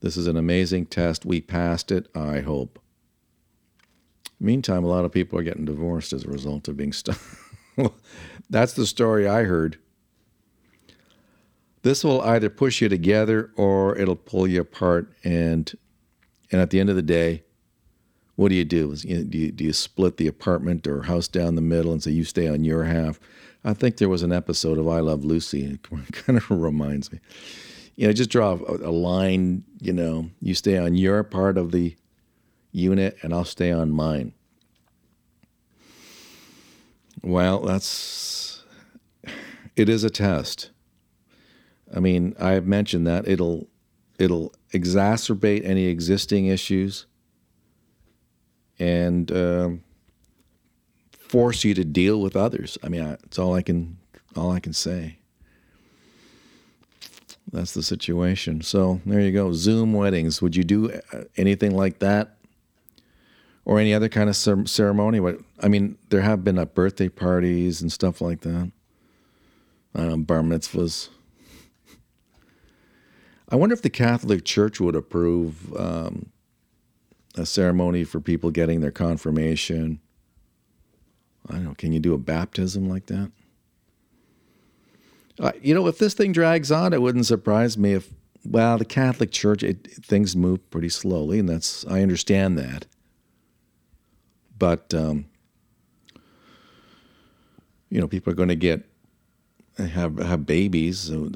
this is an amazing test. We passed it, I hope. Meantime, a lot of people are getting divorced as a result of being stuck. That's the story I heard. This will either push you together or it'll pull you apart. And and at the end of the day, what do you do? Do you, do you split the apartment or house down the middle and say you stay on your half? I think there was an episode of I Love Lucy. It kind of reminds me. You know, just draw a, a line. You know, you stay on your part of the unit, and I'll stay on mine. Well, that's it is a test. I mean, I've mentioned that it'll it'll exacerbate any existing issues and um, force you to deal with others. I mean, it's all I can all I can say. That's the situation. So there you go. Zoom weddings. Would you do uh, anything like that, or any other kind of ceremony? What I mean, there have been uh, birthday parties and stuff like that. I bar mitzvahs. I wonder if the Catholic Church would approve um, a ceremony for people getting their confirmation. I don't know. Can you do a baptism like that? Uh, you know, if this thing drags on, it wouldn't surprise me if, well, the Catholic Church, it, things move pretty slowly, and that's, I understand that. But, um, you know, people are going to get have have babies, uh,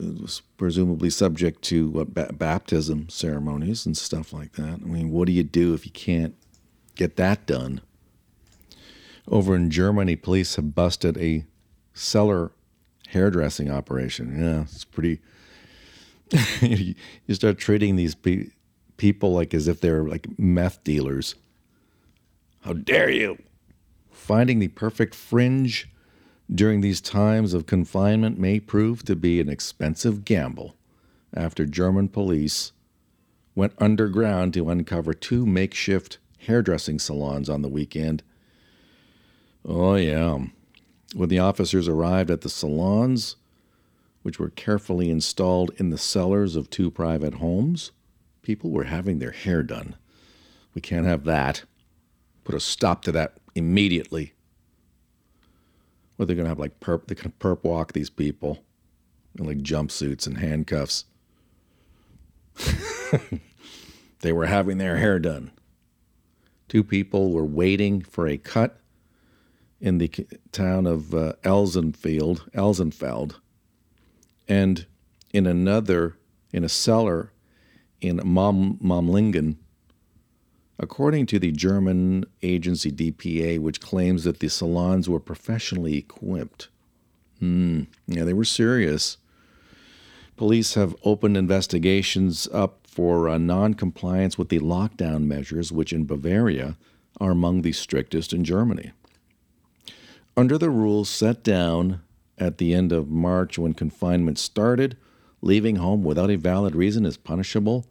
presumably subject to ba- baptism ceremonies and stuff like that. I mean, what do you do if you can't get that done? Over in Germany, police have busted a cellar hairdressing operation. Yeah, it's pretty. you start treating these pe- people like as if they're like meth dealers. How dare you! Finding the perfect fringe during these times of confinement may prove to be an expensive gamble after German police went underground to uncover two makeshift hairdressing salons on the weekend. Oh, yeah. When the officers arrived at the salons, which were carefully installed in the cellars of two private homes, people were having their hair done. We can't have that. Put a stop to that immediately. Where they're going to have like perp, they're to perp walk these people in like jumpsuits and handcuffs. they were having their hair done. Two people were waiting for a cut in the town of uh, Elsenfield, Elsenfeld, and in another, in a cellar in Mom, Momlingen, According to the German agency DPA, which claims that the salons were professionally equipped. Hmm, yeah, they were serious. Police have opened investigations up for uh, non compliance with the lockdown measures, which in Bavaria are among the strictest in Germany. Under the rules set down at the end of March when confinement started, leaving home without a valid reason is punishable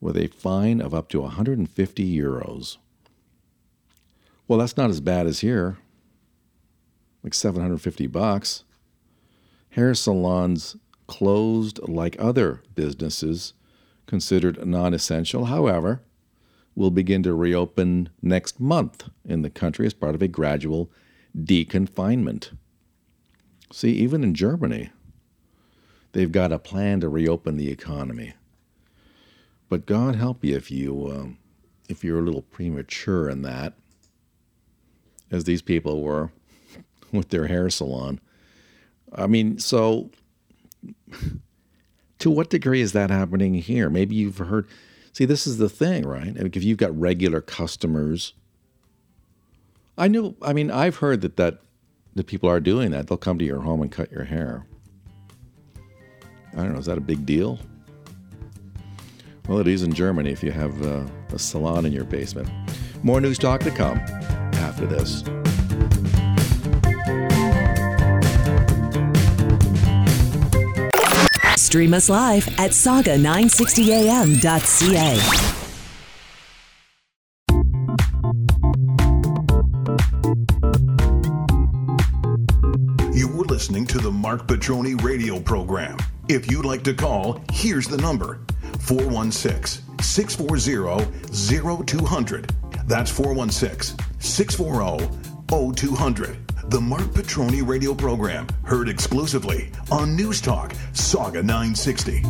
with a fine of up to 150 euros. Well, that's not as bad as here. Like 750 bucks. Hair salons closed like other businesses considered non-essential, however, will begin to reopen next month in the country as part of a gradual deconfinement. See, even in Germany, they've got a plan to reopen the economy. But God help you if you um, if you're a little premature in that, as these people were with their hair salon. I mean, so to what degree is that happening here? Maybe you've heard. See, this is the thing, right? if you've got regular customers, I know. I mean, I've heard that that that people are doing that. They'll come to your home and cut your hair. I don't know. Is that a big deal? Well, it is in Germany if you have uh, a salon in your basement. More news talk to come after this. Stream us live at sauga960am.ca. You were listening to the Marc Patrone radio program. If you'd like to call, here's the number 416 640 0200. That's 416 640 0200. The Marc Patrone radio program, heard exclusively on News Talk, Sauga 960.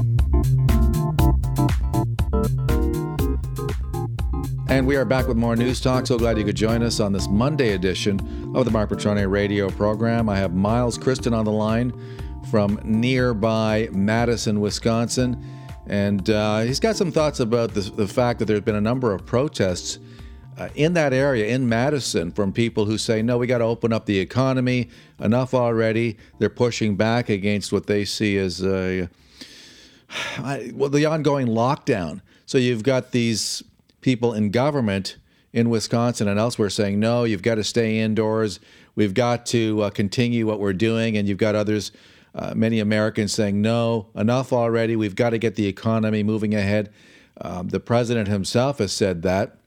And we are back with more News Talk. So glad you could join us on this Monday edition of the Marc Patrone radio program. I have Miles Kristan on the line from nearby Madison, Wisconsin. And uh, he's got some thoughts about the, the fact that there's been a number of protests uh, in that area, in Madison, from people who say, no, we got to open up the economy. Enough already. They're pushing back against what they see as a, well, the ongoing lockdown. So you've got these people in government in Wisconsin and elsewhere saying, no, you've got to stay indoors. We've got to uh, continue what we're doing. And you've got others uh, many Americans saying, no, enough already. We've got to get the economy moving ahead. Um, the president himself has said that.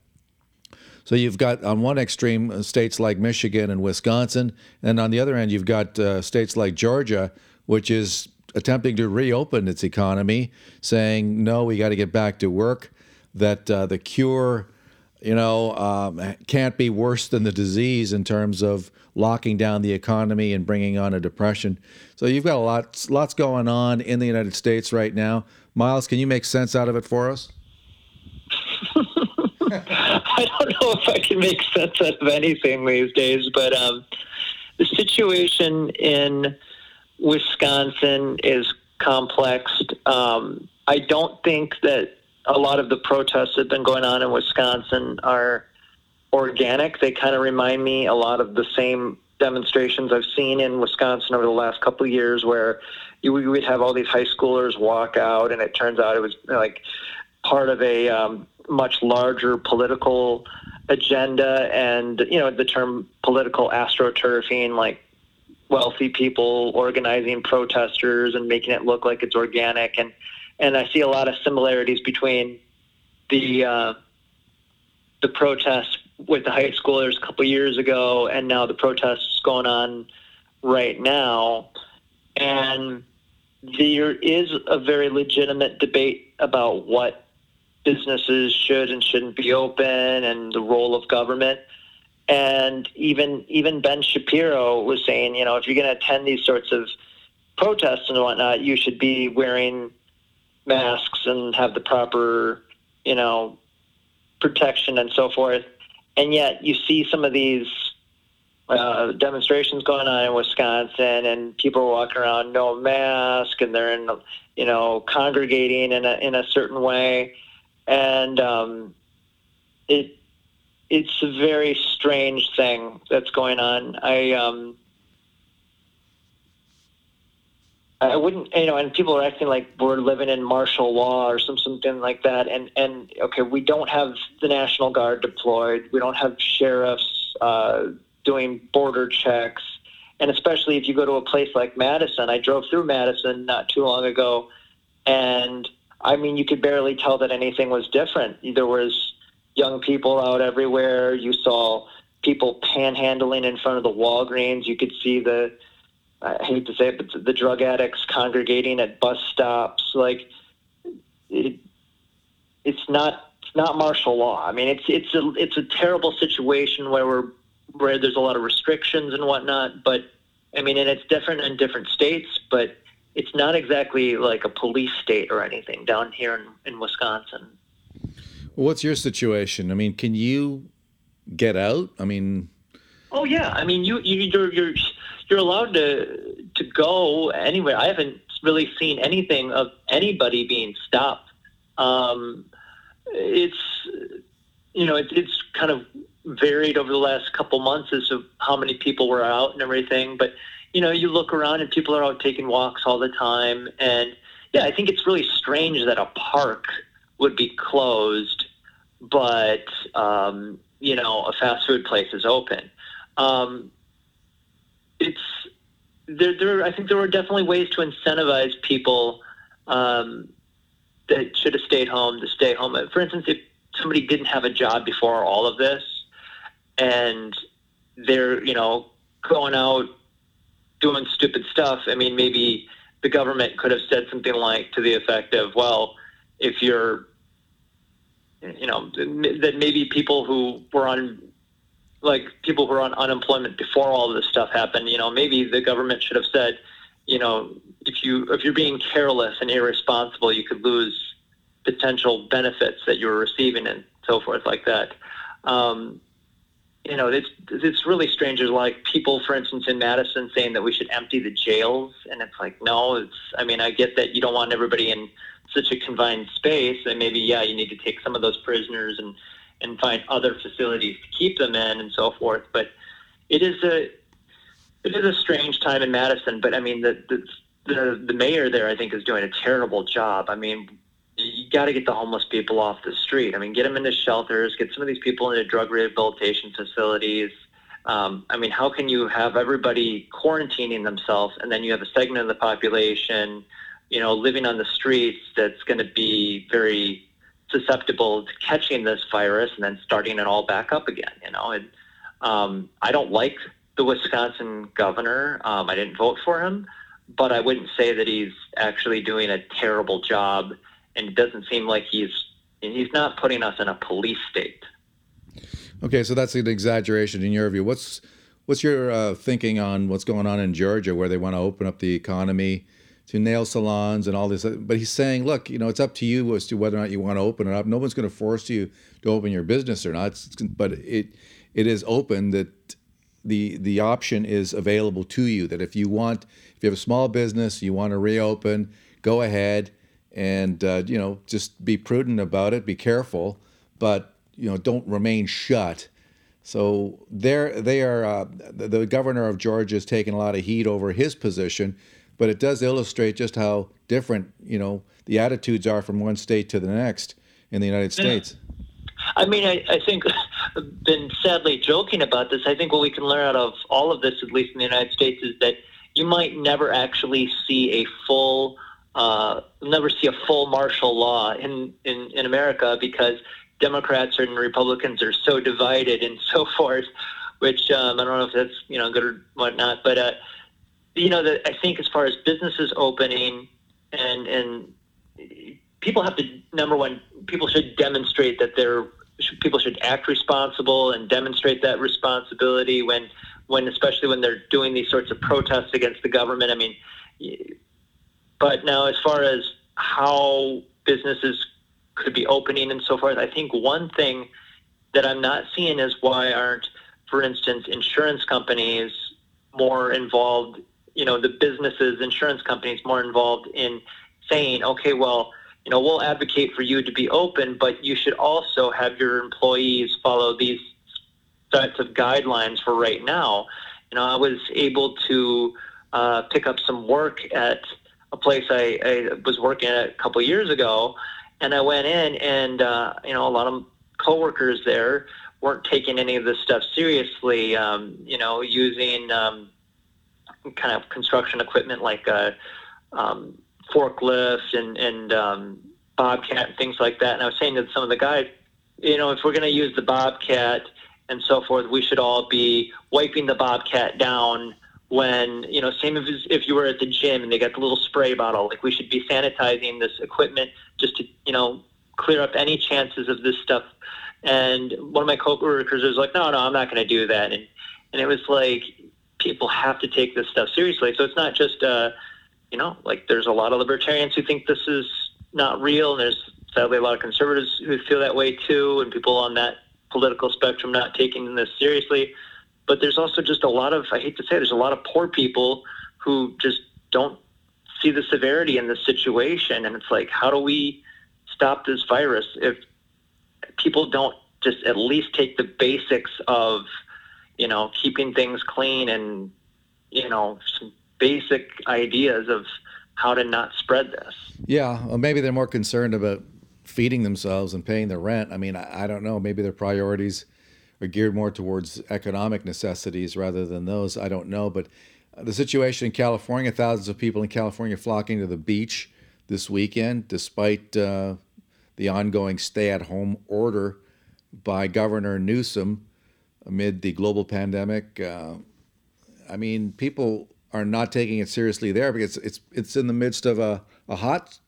So you've got on one extreme uh, states like Michigan and Wisconsin, and on the other end you've got uh, states like Georgia, which is attempting to reopen its economy, saying, no, we got to get back to work, that uh, the cure, you know, um, can't be worse than the disease in terms of locking down the economy and bringing on a depression. So you've got a lot, lots going on in the United States right now. Miles, can you make sense out of it for us? I don't know if I can make sense out of anything these days, but um, the situation in Wisconsin is complex. Um, I don't think that a lot of the protests that have been going on in Wisconsin are organic. They kind of remind me a lot of the same demonstrations I've seen in Wisconsin over the last couple of years, where you would have all these high schoolers walk out, and it turns out it was like part of a um, much larger political agenda. And you know, the term political astroturfing, like wealthy people organizing protesters and making it look like it's organic. And and I see a lot of similarities between the uh, the protests with the high schoolers a couple years ago, and now the protests going on right now. And there is a very legitimate debate about what businesses should and shouldn't be open and the role of government. And even even Ben Shapiro was saying, you know, if you're going to attend these sorts of protests and whatnot, you should be wearing masks and have the proper, you know, protection and so forth. And yet, you see some of these uh, demonstrations going on in Wisconsin, and people are walking around no mask, and they're in, you know, congregating in a in a certain way, and um, it it's a very strange thing that's going on. I um, I wouldn't, you know, and people are acting like we're living in martial law or some something like that. And and okay, we don't have the National Guard deployed. We don't have sheriffs uh, doing border checks. And especially if you go to a place like Madison, I drove through Madison not too long ago, and I mean, you could barely tell that anything was different. There was young people out everywhere. You saw people panhandling in front of the Walgreens. You could see the I hate to say it, but the drug addicts congregating at bus stops, like it, it's not it's not martial law. I mean, it's it's a it's a terrible situation where we're where there's a lot of restrictions and whatnot. But I mean, and it's different in different states, but it's not exactly like a police state or anything down here in, in Wisconsin. Well, what's your situation? I mean, can you get out? I mean, oh yeah. I mean, you you you're, you're you're allowed to to go anywhere. I haven't really seen anything of anybody being stopped. Um, it's you know it, it's kind of varied over the last couple months as to how many people were out and everything. But you know, you look around and people are out taking walks all the time, and yeah, I think it's really strange that a park would be closed, but um, you know, a fast food place is open. Um, it's there, there. I think there were definitely ways to incentivize people um, that should have stayed home to stay home. For instance, if somebody didn't have a job before all of this, and they're you know going out doing stupid stuff. I mean, maybe the government could have said something like to the effect of, "Well, if you're you know that maybe people who were on like people who were on unemployment before all this stuff happened, you know, maybe the government should have said, you know, if you if you're being careless and irresponsible, you could lose potential benefits that you're receiving and so forth like that. Um, you know, it's it's really strange. There's like people, for instance, in Madison saying that we should empty the jails, and it's like, no, it's. I mean, I get that you don't want everybody in such a confined space, and maybe yeah, you need to take some of those prisoners and and find other facilities to keep them in and so forth. But it is a it is a strange time in Madison. But I mean, the the the, the mayor there, I think, is doing a terrible job. I mean, got to get the homeless people off the street. I mean, get them into shelters, get some of these people into drug rehabilitation facilities. Um, I mean, how can you have everybody quarantining themselves and then you have a segment of the population, you know, living on the streets that's going to be very susceptible to catching this virus and then starting it all back up again. You know, and um, I don't like the Wisconsin governor. Um, I didn't vote for him, but I wouldn't say that he's actually doing a terrible job. And it doesn't seem like he's he's not putting us in a police state. Okay, so that's an exaggeration in your view. What's what's your uh, thinking on what's going on in Georgia, where they want to open up the economy to nail salons and all this? But he's saying, look, you know, it's up to you as to whether or not you want to open it up. No one's going to force you to open your business or not. It's, but it it is open that the the option is available to you. That if you want, if you have a small business, you want to reopen, go ahead and uh, you know just be prudent about it. Be careful, but you know don't remain shut. So there they are. Uh, the, the governor of Georgia is taking a lot of heat over his position, but it does illustrate just how different you know the attitudes are from one state to the next in the United States. I mean, I, I think, been sadly joking about this. I think what we can learn out of all of this, at least in the United States, is that you might never actually see a full, uh, never see a full martial law in, in, in America because Democrats and Republicans are so divided and so forth, which um, I don't know if that's you know good or whatnot, but uh, you know, the, I think as far as businesses opening and and people have to number one, people should demonstrate that they're people should act responsible and demonstrate that responsibility when when especially when they're doing these sorts of protests against the government. I mean, but now as far as how businesses could be opening and so forth. I think one thing that I'm not seeing is why aren't, for instance, insurance companies more involved, you know, the businesses, insurance companies more involved in saying, okay, well, you know, we'll advocate for you to be open, but you should also have your employees follow these sets of guidelines for right now. You know, I was able to uh, pick up some work at a place I, I was working at a couple years ago, and I went in, and uh, you know, a lot of coworkers there weren't taking any of this stuff seriously. Um, you know, using um, kind of construction equipment like a um, forklift and and um, bobcat and things like that. And I was saying to some of the guys, you know, if we're going to use the bobcat and so forth, we should all be wiping the bobcat down when you know same as if you were at the gym and they got the little spray bottle like we should be sanitizing this equipment just to you know clear up any chances of this stuff. And one of my coworkers was like no no i'm not going to do that. And and it was like people have to take this stuff seriously. So it's not just uh you know like there's a lot of libertarians who think this is not real and there's sadly a lot of conservatives who feel that way too and people on that political spectrum not taking this seriously but there's also just a lot of, I hate to say, it, there's a lot of poor people who just don't see the severity in the situation. And it's like, how do we stop this virus if people don't just at least take the basics of, you know, keeping things clean and, you know, some basic ideas of how to not spread this. Yeah, well, maybe they're more concerned about feeding themselves and paying their rent. I mean, I, I don't know. Maybe their priorities are geared more towards economic necessities rather than those. I don't know, but the situation in California, thousands of people in California flocking to the beach this weekend, despite uh, the ongoing stay-at-home order by Governor Newsom amid the global pandemic. Uh, I mean, people are not taking it seriously there because it's it's in the midst of a, a hot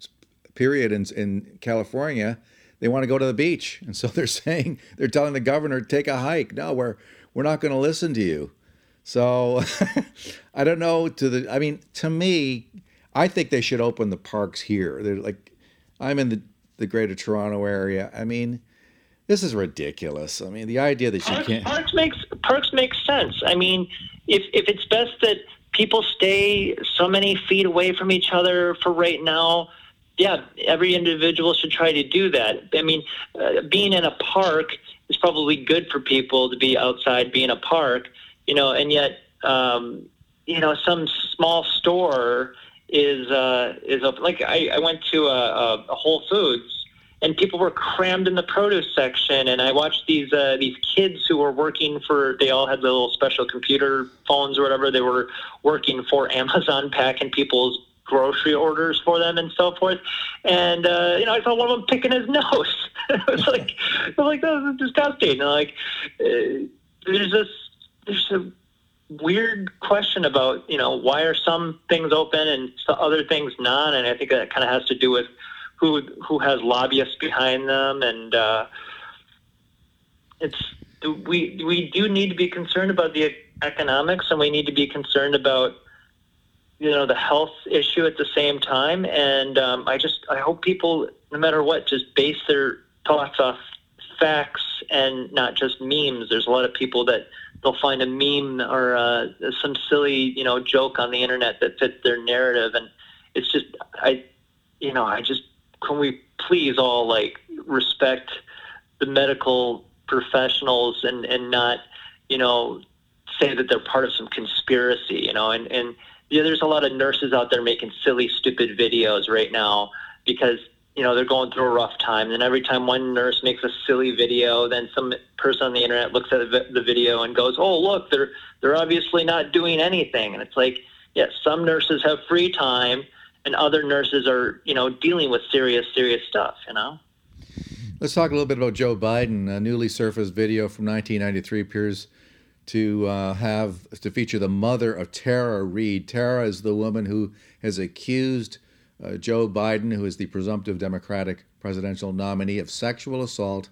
period in in California they want to go to the beach. And so they're saying, they're telling the governor, take a hike. No, we're, we're not going to listen to you. So I don't know to the, I mean, to me, I think they should open the parks here. They're like, I'm in the, the greater Toronto area. I mean, this is ridiculous. I mean, the idea that you can't. Parks makes, parks makes sense. I mean, if, if it's best that people stay so many feet away from each other for right now, yeah, every individual should try to do that. I mean, uh, being in a park is probably good for people to be outside, be in a park, you know, and yet, um, you know, some small store is uh, is open. Like I, I went to a, a Whole Foods and people were crammed in the produce section, and I watched these uh, these kids who were working for. They all had little special computer phones or whatever. They were working for Amazon, packing people's grocery orders for them and so forth. And uh, you know, I saw one of them picking his nose. it was like, I was like, this is disgusting. And like, uh, there's this, there's a weird question about you know why are some things open and other things not, and I think that kind of has to do with who who has lobbyists behind them, and uh, it's we we do need to be concerned about the economics, and we need to be concerned about you know the health issue at the same time. And um, I just I hope people, no matter what, just base their thoughts off facts and not just memes. There's a lot of people that they'll find a meme or uh, some silly you know joke on the internet that fits their narrative, and it's just I you know I just can we please all like respect the medical professionals and and not you know say that they're part of some conspiracy you know and and yeah, there's a lot of nurses out there making silly stupid videos right now because you know they're going through a rough time. And every time one nurse makes a silly video then some person on the internet looks at the video and goes oh look they're they're obviously not doing anything. And it's like yes yeah, some nurses have free time and other nurses are you know dealing with serious serious stuff you know? Let's talk a little bit about Joe Biden. A newly surfaced video from 1993 appears to uh, have to feature the mother of Tara Reade. Tara is the woman who has accused uh, Joe Biden, who is the presumptive Democratic presidential nominee, of sexual assault.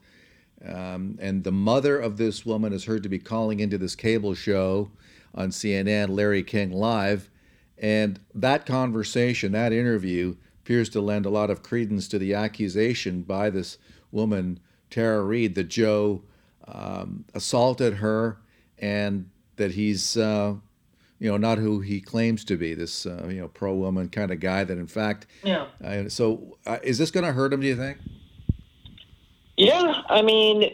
Um, and the mother of this woman is heard to be calling into this cable show on CNN, Larry King Live. And that conversation, that interview, appears to lend a lot of credence to the accusation by this woman, Tara Reade, that Joe um, assaulted her and that he's, uh, you know, not who he claims to be, this, uh, you know, pro woman kind of guy that, in fact, yeah. Uh, so uh, is this going to hurt him, do you think? Yeah, I mean,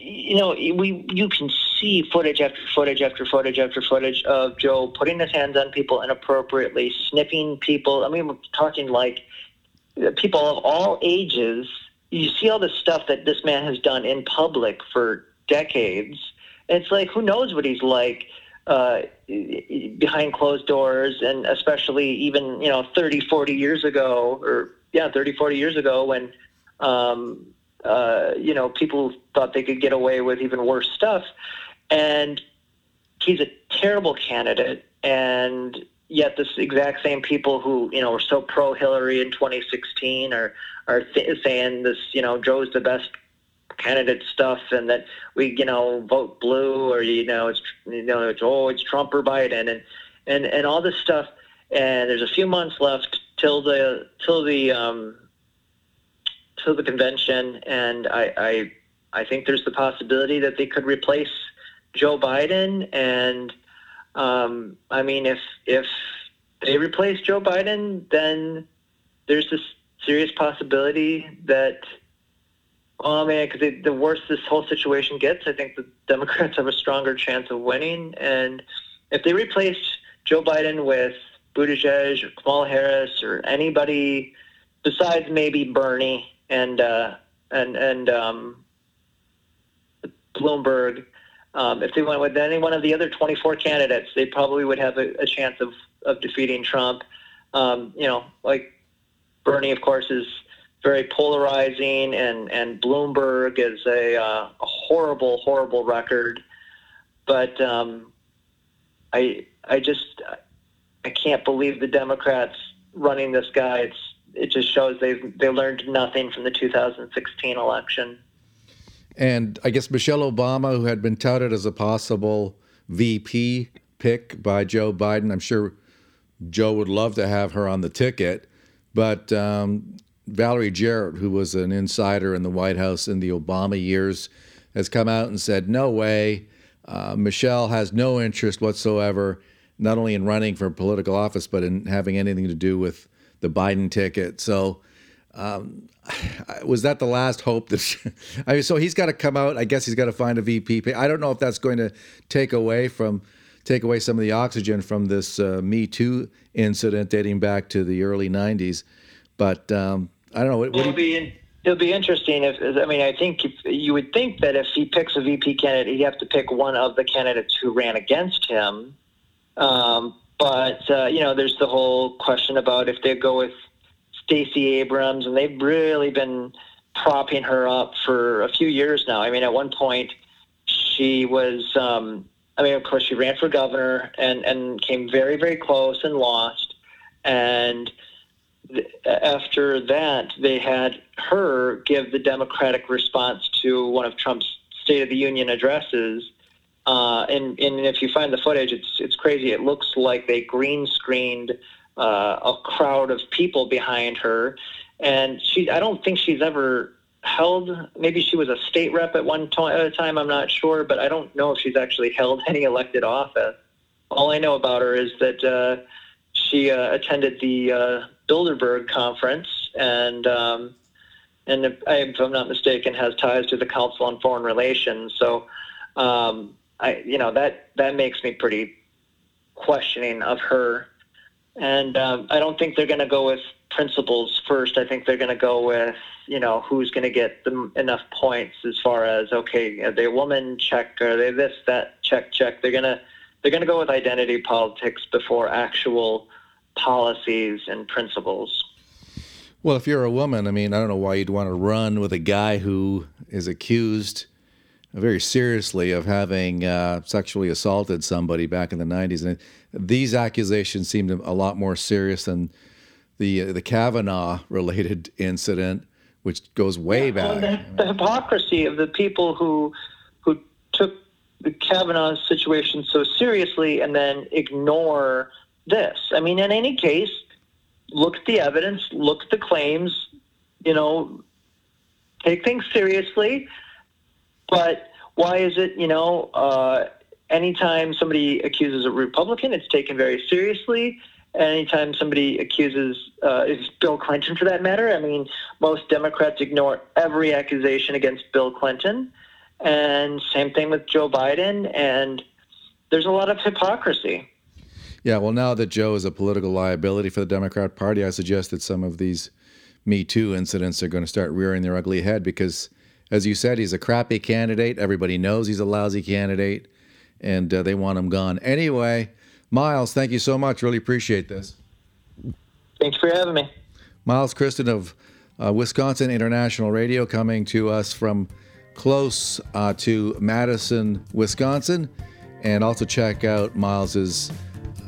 you know, we you can see footage after footage after footage after footage of Joe putting his hands on people inappropriately, sniffing people. I mean, we're talking like people of all ages you see all the stuff that this man has done in public for decades. It's like who knows what he's like uh, behind closed doors, and especially even you know 30, 40 years ago, or yeah, 30, 40 years ago when um, uh, you know people thought they could get away with even worse stuff, and he's a terrible candidate, and yet this exact same people who you know were so pro Hillary in 2016 are are th- saying this you know Joe's the best candidate stuff and that we you know vote blue or you know it's you know it's oh it's Trump or Biden and and and all this stuff. And there's a few months left till the till the um till the convention. And I I I think there's the possibility that they could replace Joe Biden. And um, I mean, if if they replace Joe Biden, then there's this serious possibility that, oh man, because the worse this whole situation gets, I think the Democrats have a stronger chance of winning. And if they replace Joe Biden with Buttigieg or Kamala Harris or anybody besides maybe Bernie and uh, and and um, Bloomberg, um, if they went with any one of the other 24 candidates, they probably would have a, a chance of, of defeating Trump. Um, you know, like Bernie, of course, is very polarizing, and, and Bloomberg is a, uh, a horrible, horrible record. But um, I, I just, I can't believe the Democrats running this guy. It's, it just shows they've they learned nothing from the 2016 election. And I guess Michelle Obama, who had been touted as a possible VP pick by Joe Biden, I'm sure Joe would love to have her on the ticket. But um, Valerie Jarrett, who was an insider in the White House in the Obama years, has come out and said, no way. Uh, Michelle has no interest whatsoever, not only in running for political office, but in having anything to do with the Biden ticket. So um, was that the last hope that I mean, so he's got to come out. I guess he's got to find a VP. I don't know if that's going to take away from take away some of the oxygen from this uh, Me Too incident dating back to the early '90s. But um, I don't know. What, it'll be in, it'll be interesting. If I mean, I think if, you would think that if he picks a VP candidate, he'd have to pick one of the candidates who ran against him. Um, but uh, you know, there's the whole question about if they go with Stacey Abrams, and they've really been propping her up for a few years now. I mean, at one point, she was um, I mean, of course, she ran for governor and and came very very close and lost. And after that, they had her give the Democratic response to one of Trump's State of the Union addresses. Uh, and, and if you find the footage, it's it's crazy. It looks like they green screened uh, a crowd of people behind her, and she. I don't think she's ever held. Maybe she was a state rep at one to- at a time. I'm not sure, but I don't know if she's actually held any elected office. All I know about her is that uh, she uh, attended the uh, Bilderberg conference and. Um, and if, I'm not mistaken, has ties to the Council on Foreign Relations. So, um, I, you know, that that makes me pretty questioning of her. And um, I don't think they're going to go with principles first. I think they're going to go with, you know, who's going to get them enough points as far as okay, are they a woman? Check. Are they this? That? Check. Check. They're gonna they're going to go with identity politics before actual policies and principles. Well, if you're a woman, I mean, I don't know why you'd want to run with a guy who is accused very seriously of having uh, sexually assaulted somebody back in the 90s. And these accusations seem a lot more serious than the the Kavanaugh related incident, which goes way back. Well, the, the hypocrisy of the people who the Kavanaugh situation so seriously and then ignore this. I mean, in any case, look at the evidence, look at the claims, you know, take things seriously. But why is it, you know, uh, anytime somebody accuses a Republican, it's taken very seriously. Anytime somebody accuses, uh, is Bill Clinton for that matter, I mean, most Democrats ignore every accusation against Bill Clinton. And same thing with Joe Biden. And there's a lot of hypocrisy. Yeah, well, now that Joe is a political liability for the Democrat Party, I suggest that some of these Me Too incidents are going to start rearing their ugly head because, as you said, he's a crappy candidate. Everybody knows he's a lousy candidate, and uh, they want him gone. Anyway, Miles, thank you so much. Really appreciate this. Thanks for having me. Miles Kristan of uh, Wisconsin International Radio coming to us from close uh, to Madison, Wisconsin. And also check out Miles's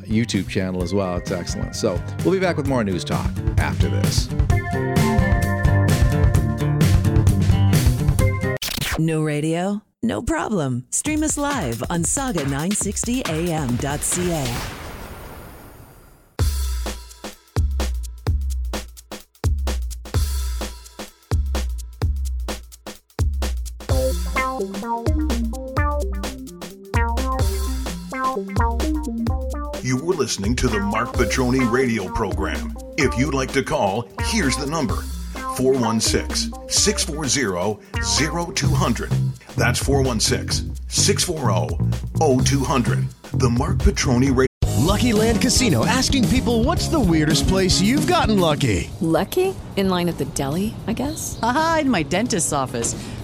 YouTube channel as well. It's excellent. So we'll be back with more news talk after this. No radio? No problem. Stream us live on sauga960am.ca. listening to the Marc Patrone radio program. If you'd like to call, here's the number 416 640 0200. That's 416 640 0200. The Marc Patrone radio. Lucky Land Casino asking people what's the weirdest place you've gotten lucky? Lucky? In line at the deli, I guess? Aha, in my dentist's office.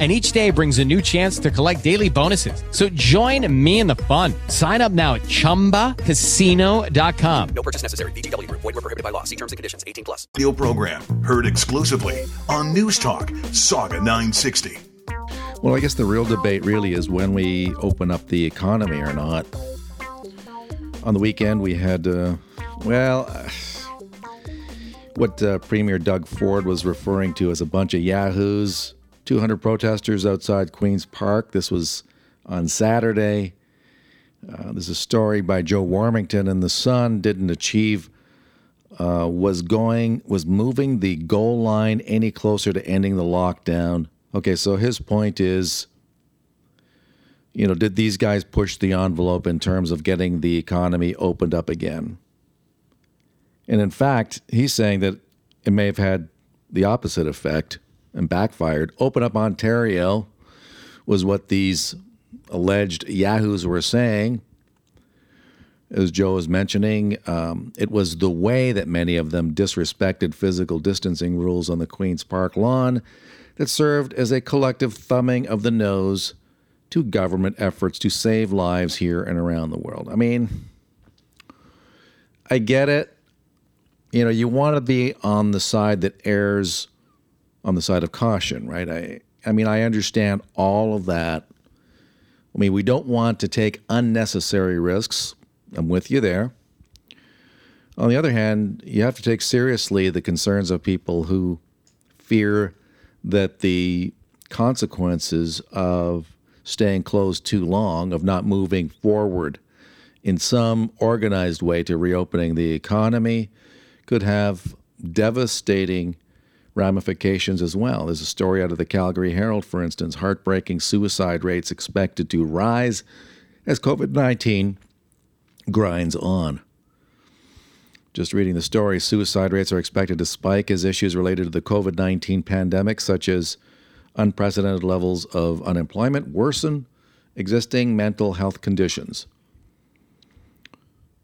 and each day brings a new chance to collect daily bonuses. So join me in the fun. Sign up now at ChumbaCasino.com. No purchase necessary. VGW. Void were prohibited by law. See terms and conditions. 18 plus. Radio program heard exclusively on News Talk Sauga 960. Well, I guess the real debate really is when we open up the economy or not. On the weekend, we had, uh, well, uh, what uh, Premier Doug Ford was referring to as a bunch of yahoos 200 protesters outside Queen's Park. This was on Saturday. Uh, there's a story by Joe Warmington, and the Sun didn't achieve, uh, was going, was moving the goal line any closer to ending the lockdown. Okay, so his point is, you know, did these guys push the envelope in terms of getting the economy opened up again? And in fact, he's saying that it may have had the opposite effect and backfired. Open up Ontario was what these alleged yahoos were saying. As Joe was mentioning, um, it was the way that many of them disrespected physical distancing rules on the Queen's Park lawn that served as a collective thumbing of the nose to government efforts to save lives here and around the world. I mean, I get it. You know, you want to be on the side that errs on the side of caution, right? I I mean, I understand all of that. I mean, we don't want to take unnecessary risks. I'm with you there. On the other hand, you have to take seriously the concerns of people who fear that the consequences of staying closed too long, of not moving forward in some organized way to reopening the economy, could have devastating ramifications as well. There's a story out of the Calgary Herald, for instance heartbreaking suicide rates expected to rise as COVID 19 grinds on. Just reading the story, suicide rates are expected to spike as issues related to the COVID 19 pandemic, such as unprecedented levels of unemployment, worsen existing mental health conditions.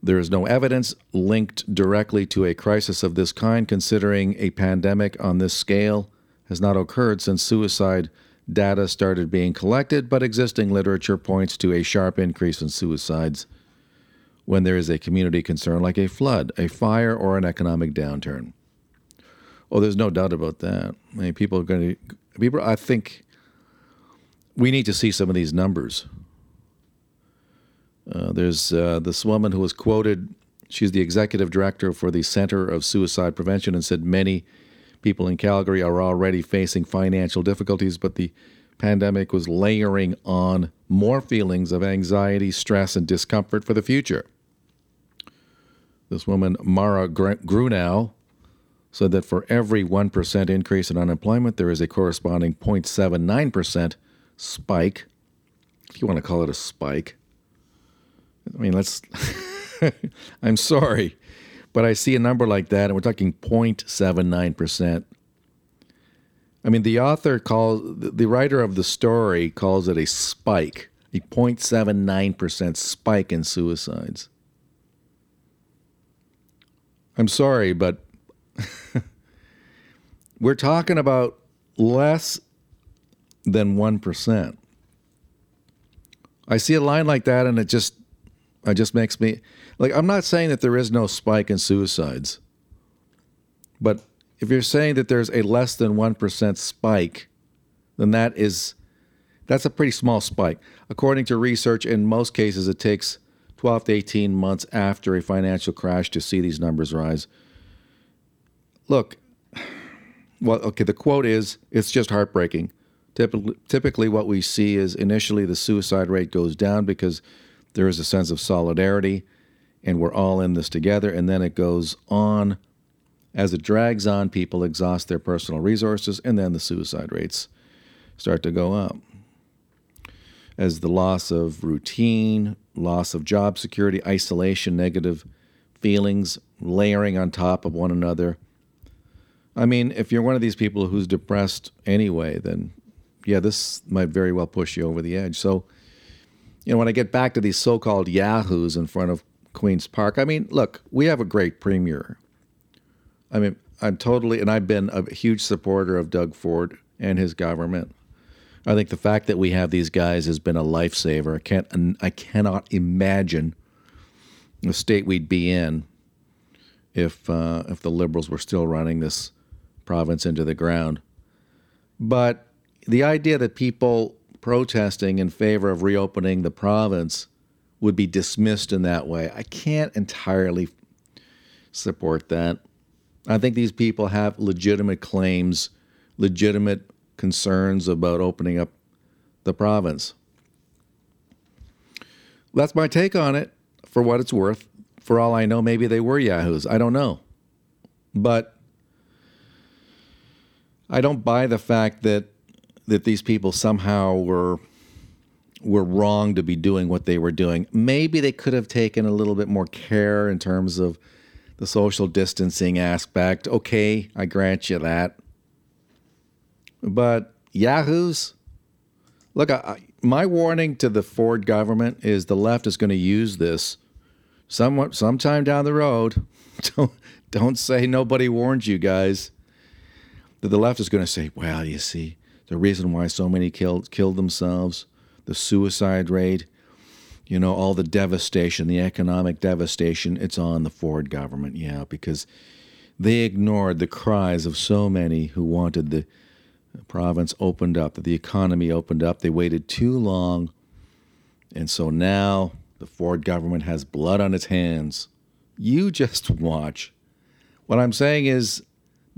There is no evidence linked directly to a crisis of this kind, considering a pandemic on this scale has not occurred since suicide data started being collected, but existing literature points to a sharp increase in suicides when there is a community concern like a flood, a fire, or an economic downturn. Oh, there's no doubt about that. I mean, people are going to, people, I think we need to see some of these numbers. Uh, there's uh, this woman who was quoted. She's the executive director for the Center of Suicide Prevention and said many people in Calgary are already facing financial difficulties, but the pandemic was layering on more feelings of anxiety, stress, and discomfort for the future. This woman, Mara Grunau, said that for every 1% increase in unemployment, there is a corresponding 0.79% spike, if you want to call it a spike. I mean, let's, I'm sorry, but I see a number like that, and we're talking 0.79%. I mean, the author calls, the writer of the story calls it a spike, a 0.79% spike in suicides. I'm sorry, but we're talking about less than 1%. I see a line like that and it just it just makes me like I'm not saying that there is no spike in suicides. But if you're saying that there's a less than 1% spike, then that is that's a pretty small spike. According to research, in most cases it takes 12 to 18 months after a financial crash to see these numbers rise. Look, well, okay, the quote is it's just heartbreaking. Typically, typically, what we see is initially the suicide rate goes down because there is a sense of solidarity and we're all in this together, and then it goes on. As it drags on, people exhaust their personal resources, and then the suicide rates start to go up. As the loss of routine, loss of job security, isolation, negative feelings layering on top of one another. I mean, if you're one of these people who's depressed anyway, then yeah, this might very well push you over the edge. So, you know, when I get back to these so called yahoos in front of Queen's Park, I mean, look, we have a great premier. I mean, I'm totally, and I've been a huge supporter of Doug Ford and his government. I think the fact that we have these guys has been a lifesaver. I can't, I cannot imagine the state we'd be in if uh, if the liberals were still running this province into the ground. But the idea that people protesting in favor of reopening the province would be dismissed in that way, I can't entirely support that. I think these people have legitimate claims, legitimate concerns about opening up the province. That's my take on it for what it's worth. For all I know, maybe they were Yahoos. I don't know. But I don't buy the fact that that these people somehow were were wrong to be doing what they were doing. Maybe they could have taken a little bit more care in terms of the social distancing aspect. Okay, I grant you that. But Yahoos, look, I, my warning to the Ford government is the left is going to use this somewhat sometime down the road. don't don't say nobody warned you guys. That the left is going to say, well, you see, the reason why so many killed killed themselves, the suicide rate, you know, all the devastation, the economic devastation, it's on the Ford government. Yeah, because they ignored the cries of so many who wanted the province opened up, that the economy opened up. They waited too long. And so now the Ford government has blood on its hands. You just watch. What I'm saying is,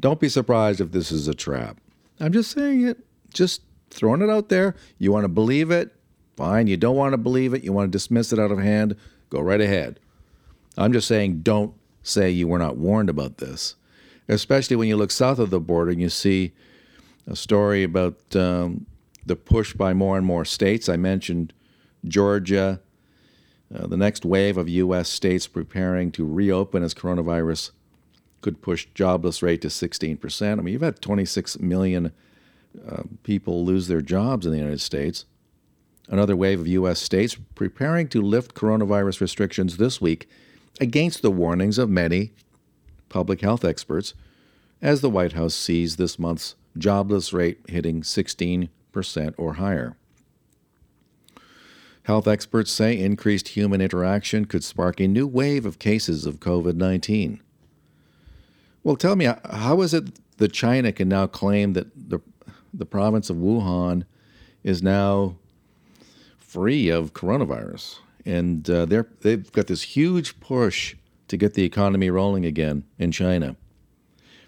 don't be surprised if this is a trap. I'm just saying it, just throwing it out there. You want to believe it? Fine. You don't want to believe it, you want to dismiss it out of hand, go right ahead. I'm just saying, don't say you were not warned about this, especially when you look south of the border and you see a story about um, the push by more and more states. I mentioned Georgia, uh, the next wave of U.S. states preparing to reopen as coronavirus could push jobless rate to 16%. I mean, you've had 26 million uh, people lose their jobs in the United States. Another wave of U.S. states preparing to lift coronavirus restrictions this week against the warnings of many public health experts as the White House sees this month's jobless rate hitting 16% or higher. Health experts say increased human interaction could spark a new wave of cases of COVID 19. Well, tell me, how is it that China can now claim that the, the province of Wuhan is now free of coronavirus. And uh, they're, they've got this huge push to get the economy rolling again in China.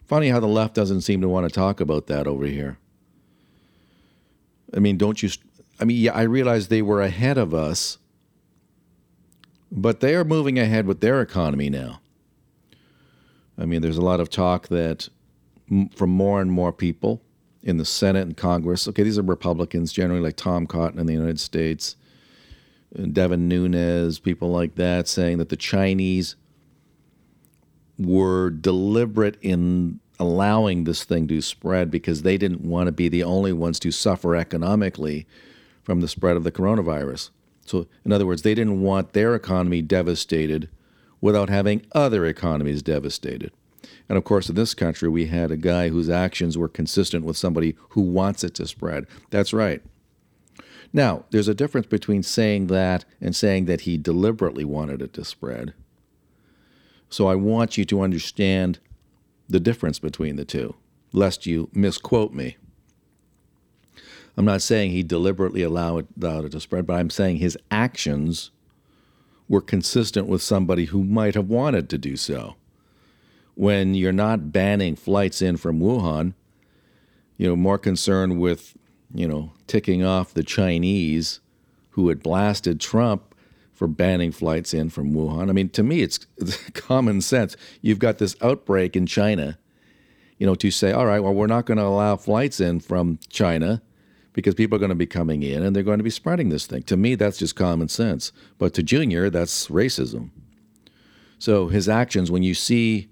Funny how the left doesn't seem to want to talk about that over here. I mean, don't you? I mean, yeah, I realize they were ahead of us, but they are moving ahead with their economy now. I mean, there's a lot of talk that from more and more people in the Senate and Congress. Okay, these are Republicans generally, like Tom Cotton in the United States, uh, Devin Nunes, people like that, saying that the Chinese were deliberate in allowing this thing to spread because they didn't want to be the only ones to suffer economically from the spread of the coronavirus. So, in other words, they didn't want their economy devastated without having other economies devastated. And of course, in this country, we had a guy whose actions were consistent with somebody who wants it to spread. That's right. Now, there's a difference between saying that and saying that he deliberately wanted it to spread. So I want you to understand the difference between the two, lest you misquote me. I'm not saying he deliberately allowed, it to spread, but I'm saying his actions were consistent with somebody who might have wanted to do so when you're not banning flights in from Wuhan, you know, more concerned with, you know, ticking off the Chinese who had blasted Trump for banning flights in from Wuhan. I mean, to me, it's, common sense. You've got this outbreak in China, you know, to say, all right, well, we're not going to allow flights in from China because people are going to be coming in and they're going to be spreading this thing. To me, that's just common sense. But to Junior, that's racism. So his actions, when you see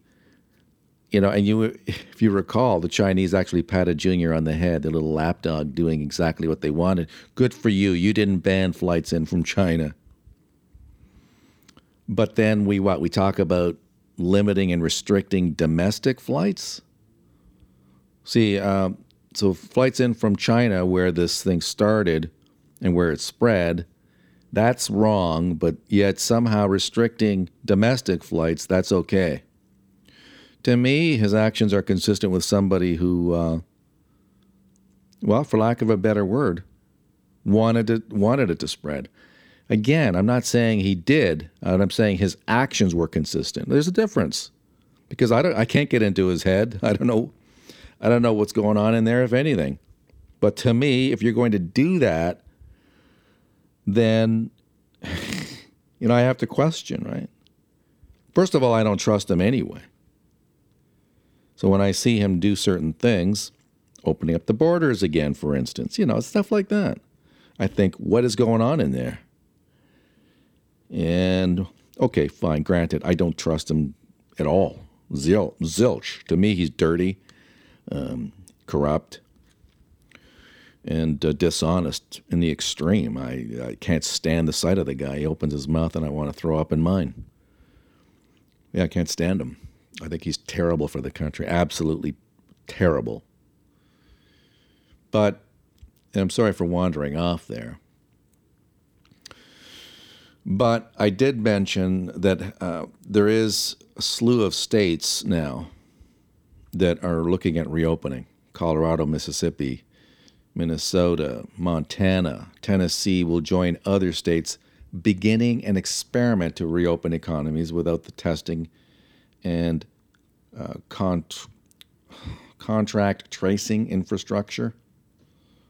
you know, and you, if you recall, the Chinese actually patted Junior on the head, the little lapdog, doing exactly what they wanted. Good for you. You didn't ban flights in from China. But then we what? We talk about limiting and restricting domestic flights. See, um, so flights in from China, where this thing started and where it spread, that's wrong. But yet somehow restricting domestic flights, that's okay to me, his actions are consistent with somebody who, uh, well, for lack of a better word, wanted it, wanted it to spread. Again, I'm not saying he did. I'm saying his actions were consistent. There's a difference because I don't, I can't get into his head. I don't know, I don't know what's going on in there, if anything. But to me, if you're going to do that, then you know I have to question, right? First of all, I don't trust him anyway. So when I see him do certain things, opening up the borders again, for instance, you know, stuff like that, I think, what is going on in there? And okay, fine, granted, I don't trust him at all. Zil, zilch. To me, he's dirty, um, corrupt, and uh, dishonest in the extreme. I, I can't stand the sight of the guy. He opens his mouth, and I want to throw up in mine. Yeah, I can't stand him. I think he's terrible for the country. Absolutely terrible. But and I'm sorry for wandering off there. But I did mention that uh, there is a slew of states now that are looking at reopening Colorado, Mississippi, Minnesota, Montana, Tennessee will join other states beginning an experiment to reopen economies without the testing and uh, con- contract tracing infrastructure.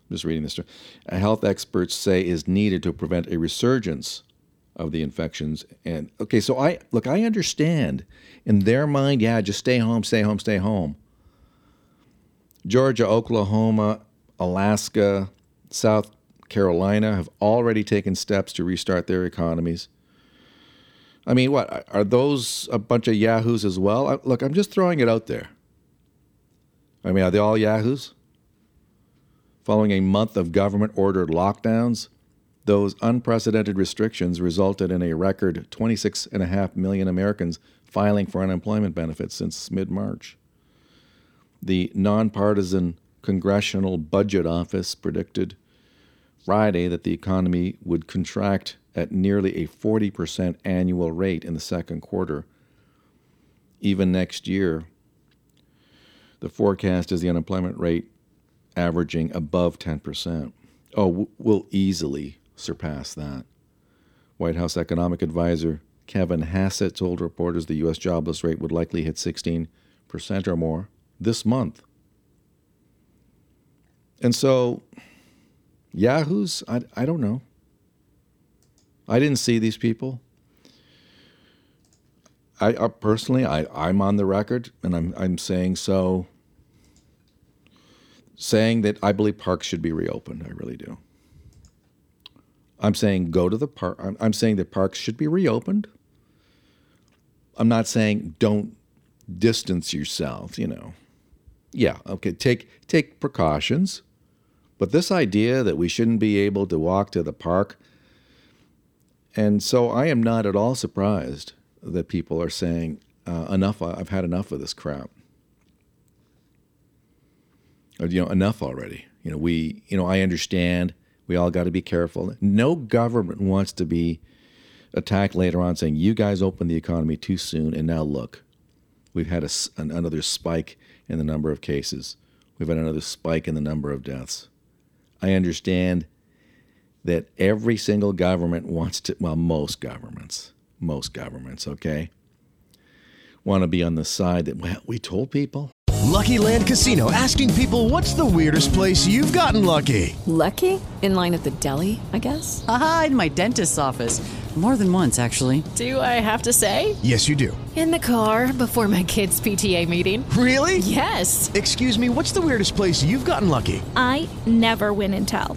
I'm just reading this. Stuff. Health experts say is needed to prevent a resurgence of the infections. And okay, so I look, I understand in their mind, yeah, just stay home, stay home, stay home. Georgia, Oklahoma, Alaska, South Carolina have already taken steps to restart their economies. I mean, what are those a bunch of yahoos as well? I, look, I'm just throwing it out there. I mean, are they all yahoos? Following a month of government ordered lockdowns, those unprecedented restrictions resulted in a record 26.5 million Americans filing for unemployment benefits since mid March. The nonpartisan Congressional Budget Office predicted Friday that the economy would contract at nearly a 40% annual rate in the second quarter. Even next year, the forecast is the unemployment rate averaging above 10%. Oh, we'll easily surpass that. White House economic advisor Kevin Hassett told reporters the U.S. jobless rate would likely hit 16% or more this month. And so, Yahoos, I, I don't know. I didn't see these people. I uh, personally, I, I'm on the record, and I'm, I'm saying so, saying that I believe parks should be reopened. I really do. I'm saying go to the park. I'm, I'm saying that parks should be reopened. I'm not saying don't distance yourself, you know. Yeah, okay, take take precautions. But this idea that we shouldn't be able to walk to the park and so I am not at all surprised that people are saying uh, enough I've had enough of this crap. Or, you know, enough already. You know, we you know, I understand we all got to be careful. No government wants to be attacked later on saying, you guys opened the economy too soon, and now look, we've had a, an, another spike in the number of cases. We've had another spike in the number of deaths. I understand that every single government wants to, well, most governments, most governments, okay, want to be on the side that, well, we told people. Lucky Land Casino asking people what's the weirdest place you've gotten lucky? Lucky? In line at the deli, I guess? Aha, in my dentist's office. More than once, actually. Do I have to say? Yes, you do. In the car before my kids' PTA meeting. Really? Yes. Excuse me, what's the weirdest place you've gotten lucky? I never win and tell.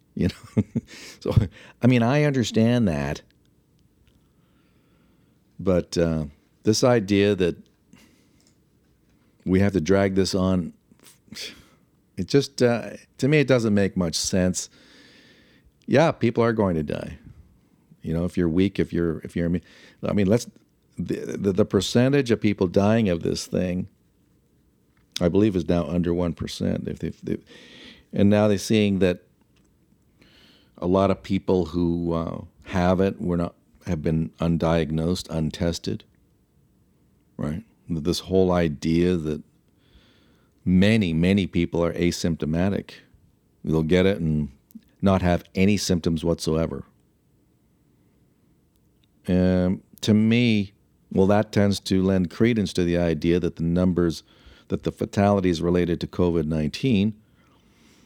You know, so I mean, I understand that, but uh, this idea that we have to drag this on, it just uh, to me it doesn't make much sense. Yeah, people are going to die. You know, if you're weak, if you're if you're, I mean, let's the the, the percentage of people dying of this thing. I believe is now under one percent. If they, and now they're seeing that a lot of people who uh, have it were not have been undiagnosed, untested. Right? this whole idea that many, many people are asymptomatic. They'll get it and not have any symptoms whatsoever. Um, to me, well, that tends to lend credence to the idea that the numbers, that the fatalities related to COVID 19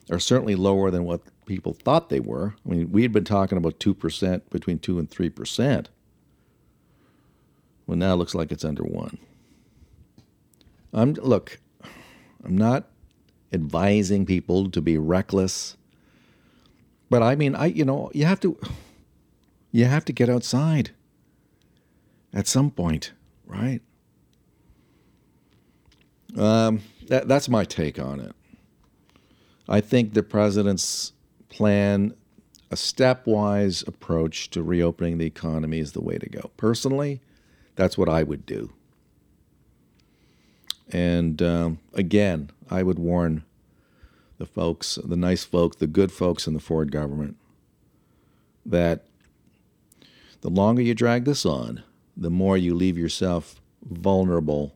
are certainly lower than what people thought they were. I mean, we had been talking about 2%, between 2 and 3%. Well, now it looks like it's under 1. I'm look, I'm not advising people to be reckless. But I mean, I you know, you have to you have to get outside at some point, right? Um, that, that's my take on it. I think the president's plan, a stepwise approach to reopening the economy, is the way to go. Personally, that's what I would do. And um, again, I would warn the folks, the nice folks, the good folks in the Ford government, that the longer you drag this on, the more you leave yourself vulnerable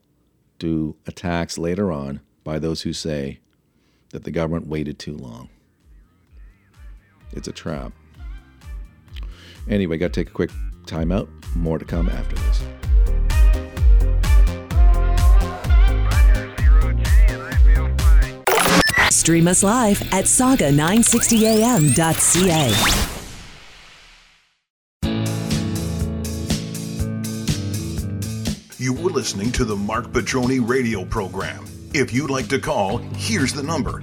to attacks later on by those who say that the government waited too long. It's a trap. Anyway, got to take a quick time out. More to come after this. Stream us live at sauga960am.ca. You were listening to the Marc Patrone radio program. If you'd like to call, here's the number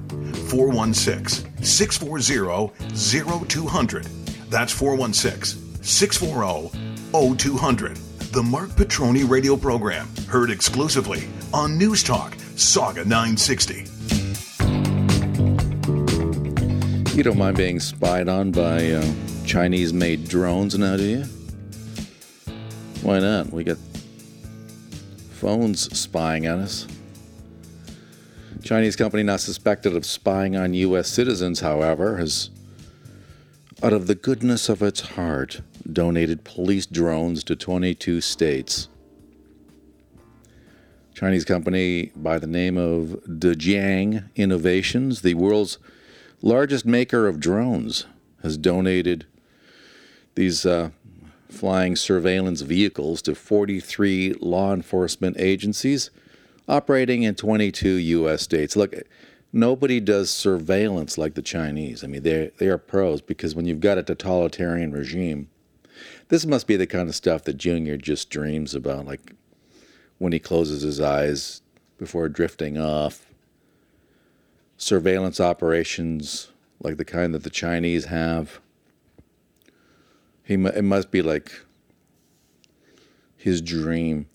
416 640 0200. That's 416 640 0200. The Marc Patrone radio program, heard exclusively on News Talk, Sauga 960. You don't mind being spied on by uh, Chinese made drones now, do you? Why not? We got phones spying on us. Chinese company not suspected of spying on U.S. citizens, however, has, out of the goodness of its heart, donated police drones to 22 states. Chinese company by the name of Da-Jiang Innovations, the world's largest maker of drones, has donated these uh, flying surveillance vehicles to 43 law enforcement agencies operating in 22 U.S. states. Look, nobody does surveillance like the Chinese. I mean, they they are pros because when you've got a totalitarian regime, this must be the kind of stuff that Junior just dreams about, like when he closes his eyes before drifting off. Surveillance operations like the kind that the Chinese have. He it must be like his dream.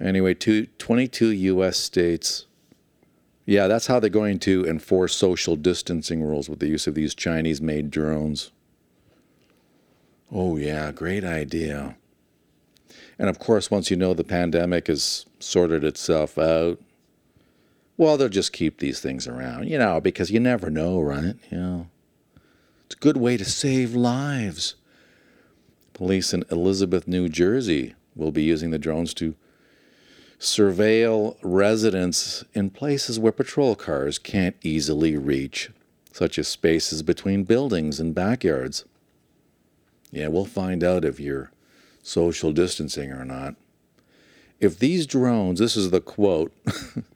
Anyway, two, 22 U.S. states. Yeah, that's how they're going to enforce social distancing rules with the use of these Chinese made drones. Oh, yeah, great idea. And of course, once you know the pandemic has sorted itself out, well, they'll just keep these things around, you know, because you never know, right? You know, it's a good way to save lives. Police in Elizabeth, New Jersey will be using the drones to surveil residents in places where patrol cars can't easily reach, such as spaces between buildings and backyards. Yeah, we'll find out if you're social distancing or not. If these drones, this is the quote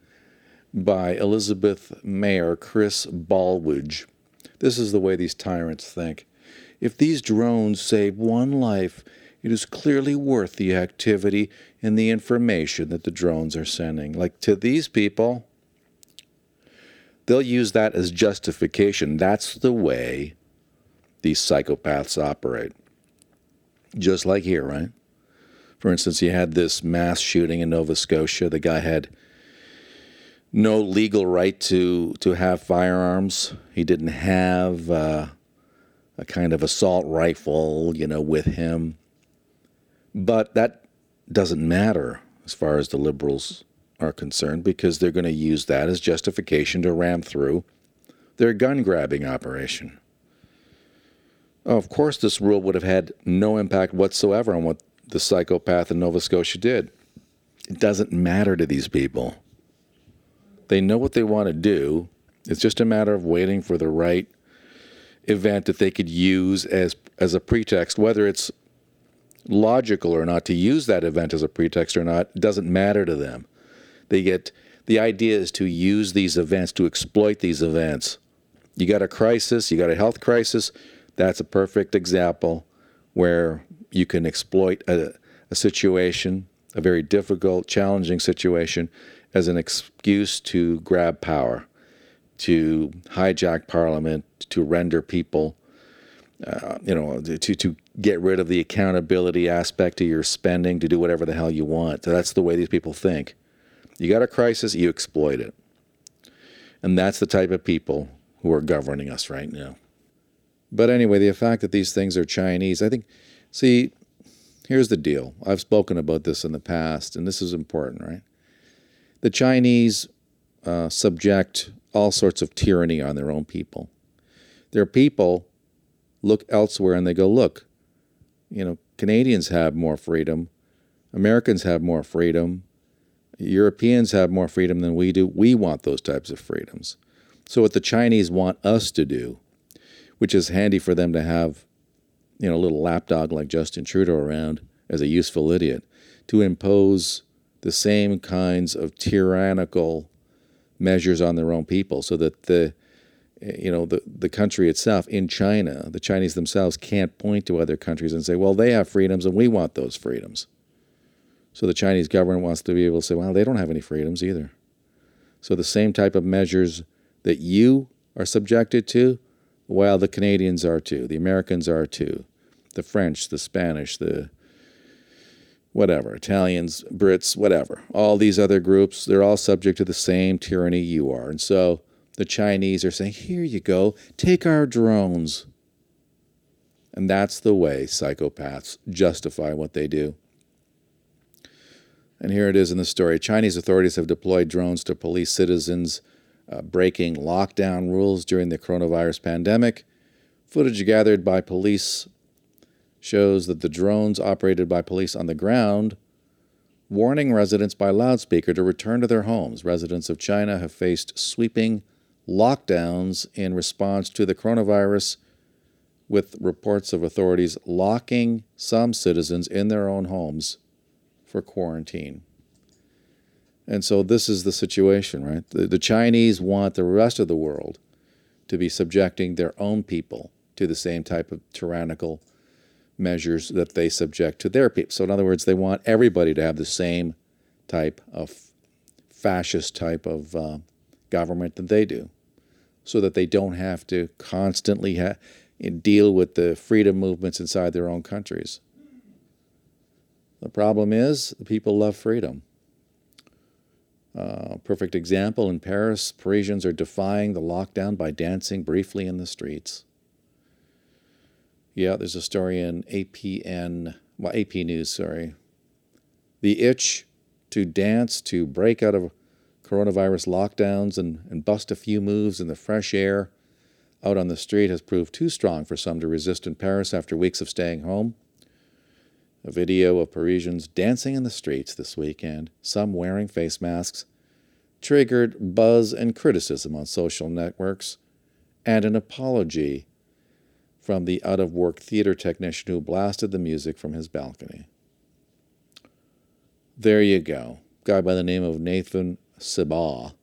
by Elizabeth Mayor Chris Bollwage, this is the way these tyrants think. If these drones save one life, it is clearly worth the activity and the information that the drones are sending. Like to these people, they'll use that as justification. That's the way these psychopaths operate. Just like here, right? For instance, you had this mass shooting in Nova Scotia. The guy had no legal right to to have firearms. He didn't have uh, a kind of assault rifle, you know, with him. But that doesn't matter as far as the liberals are concerned because they're going to use that as justification to ram through their gun grabbing operation. Oh, of course, this rule would have had no impact whatsoever on what the psychopath in Nova Scotia did. It doesn't matter to these people. They know what they want to do. It's just a matter of waiting for the right event that they could use as as a pretext, whether it's logical or not to use that event as a pretext or not, doesn't matter to them. They get the idea is to use these events to exploit these events. You got a crisis, you got a health crisis, that's a perfect example where you can exploit a, a situation, a very difficult, challenging situation, as an excuse to grab power, to hijack parliament, to render people, uh, you know, to, to get rid of the accountability aspect of your spending, to do whatever the hell you want. So that's the way these people think. You got a crisis, you exploit it. And that's the type of people who are governing us right now. But anyway, the fact that these things are Chinese, I think, see, here's the deal. I've spoken about this in the past, and this is important, right? The Chinese uh, subject all sorts of tyranny on their own people. Their people look elsewhere and they go, look, you know, Canadians have more freedom, Americans have more freedom, Europeans have more freedom than we do. We want those types of freedoms. So, what the Chinese want us to do, which is handy for them to have, you know, a little lapdog like Justin Trudeau around as a useful idiot, to impose the same kinds of tyrannical measures on their own people so that the you know the the country itself in China the Chinese themselves can't point to other countries and say well they have freedoms and we want those freedoms so the Chinese government wants to be able to say well they don't have any freedoms either so the same type of measures that you are subjected to while the Canadians are too the Americans are too the French the Spanish the whatever, Italians, Brits, whatever. All these other groups, they're all subject to the same tyranny you are. And so the Chinese are saying, here you go, take our drones. And that's the way psychopaths justify what they do. And here it is in the story Chinese authorities have deployed drones to police citizens uh, breaking lockdown rules during the coronavirus pandemic. Footage gathered by police shows that the drones operated by police on the ground warning residents by loudspeaker to return to their homes. Residents of China have faced sweeping lockdowns in response to the coronavirus, with reports of authorities locking some citizens in their own homes for quarantine. And so this is the situation, right? The, the Chinese want the rest of the world to be subjecting their own people to the same type of tyrannical measures that they subject to their people. So, in other words, they want everybody to have the same type of fascist type of uh, government than they do, so that they don't have to constantly ha- deal with the freedom movements inside their own countries. The problem is, the people love freedom. Uh, perfect example in Paris, Parisians are defying the lockdown by dancing briefly in the streets. Yeah, there's a story in APN, well, AP News, sorry. The itch to dance, to break out of coronavirus lockdowns and, and bust a few moves in the fresh air out on the street has proved too strong for some to resist in Paris after weeks of staying home. A video of Parisians dancing in the streets this weekend, some wearing face masks, triggered buzz and criticism on social networks and an apology from the out of work theater technician who blasted the music from his balcony. There you go. Guy by the name of Nathan Sabah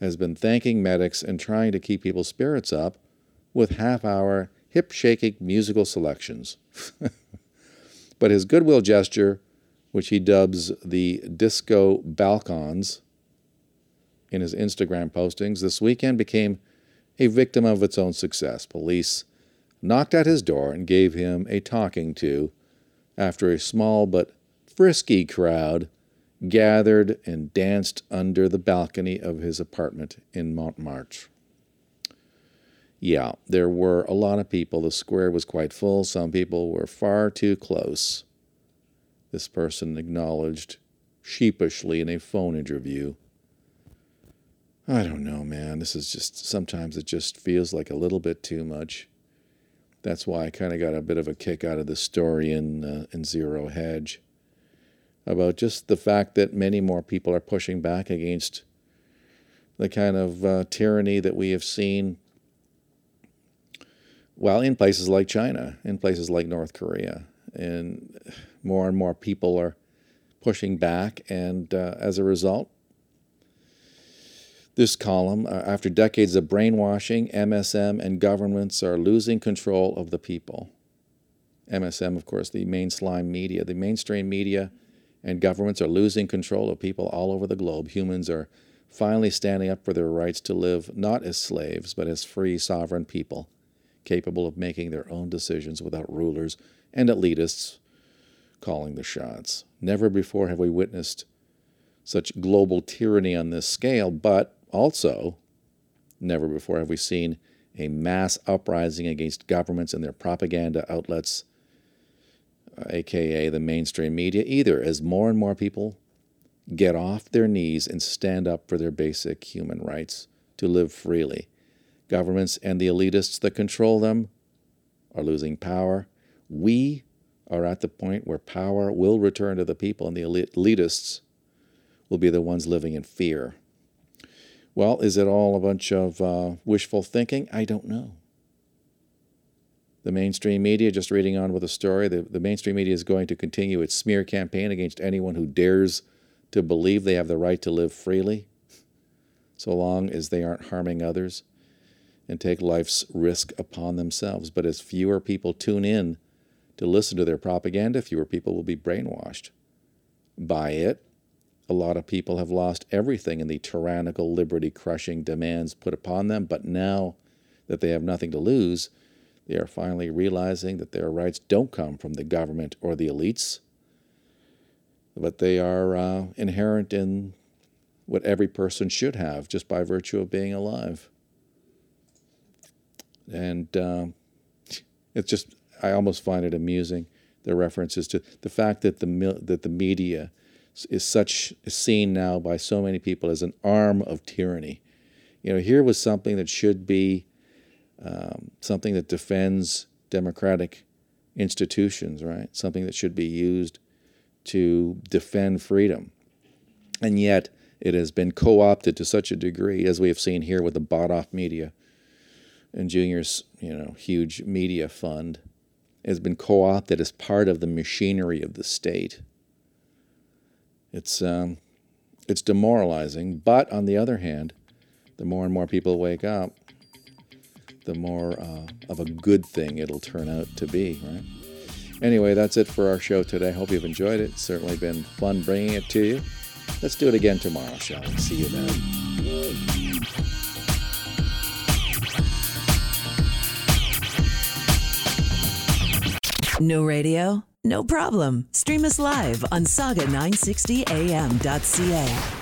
has been thanking medics and trying to keep people's spirits up with half hour, hip shaking musical selections. but his goodwill gesture, which he dubs the Disco Balcons in his Instagram postings this weekend, became a victim of its own success. Police knocked at his door and gave him a talking to after a small but frisky crowd gathered and danced under the balcony of his apartment in Montmartre. Yeah, there were a lot of people. The square was quite full. Some people were far too close. This person acknowledged sheepishly in a phone interview. I don't know, man. This is just, sometimes it just feels like a little bit too much that's why I kind of got a bit of a kick out of the story in uh, in Zero Hedge. About just the fact that many more people are pushing back against the kind of uh, tyranny that we have seen, well, in places like China, in places like North Korea. And more and more people are pushing back. And uh, as a result, this column, uh, after decades of brainwashing, MSM and governments are losing control of the people. MSM, of course, the mainstream media, the mainstream media and governments are losing control of people all over the globe. Humans are finally standing up for their rights to live not as slaves, but as free, sovereign people, capable of making their own decisions without rulers and elitists calling the shots. Never before have we witnessed such global tyranny on this scale, but also, never before have we seen a mass uprising against governments and their propaganda outlets, aka the mainstream media, either, as more and more people get off their knees and stand up for their basic human rights to live freely. Governments and the elitists that control them are losing power. We are at the point where power will return to the people, and the elitists will be the ones living in fear. Well, is it all a bunch of uh, wishful thinking? I don't know. The mainstream media, just reading on with a story, the, the mainstream media is going to continue its smear campaign against anyone who dares to believe they have the right to live freely, so long as they aren't harming others and take life's risk upon themselves. But as fewer people tune in to listen to their propaganda, fewer people will be brainwashed by it a lot of people have lost everything in the tyrannical, liberty crushing demands put upon them, but now that they have nothing to lose, they are finally realizing that their rights don't come from the government or the elites, but they are uh, inherent in what every person should have just by virtue of being alive. And uh, it's just, I almost find it amusing the references to the fact that the that the media is such is seen now by so many people as an arm of tyranny. You know, here was something that should be um, something that defends democratic institutions, right? Something that should be used to defend freedom. And yet it has been co opted to such a degree, as we have seen here with the bought off media and Junior's, you know, huge media fund, it has been co opted as part of the machinery of the state it's um, it's demoralizing. But on the other hand, the more and more people wake up, the more uh, of a good thing it'll turn out to be, right? Anyway, that's it for our show today. Hope you've enjoyed it. It's certainly been fun bringing it to you. Let's do it again tomorrow, shall we? See you then. No radio? No problem. Stream us live on sauga960am.ca.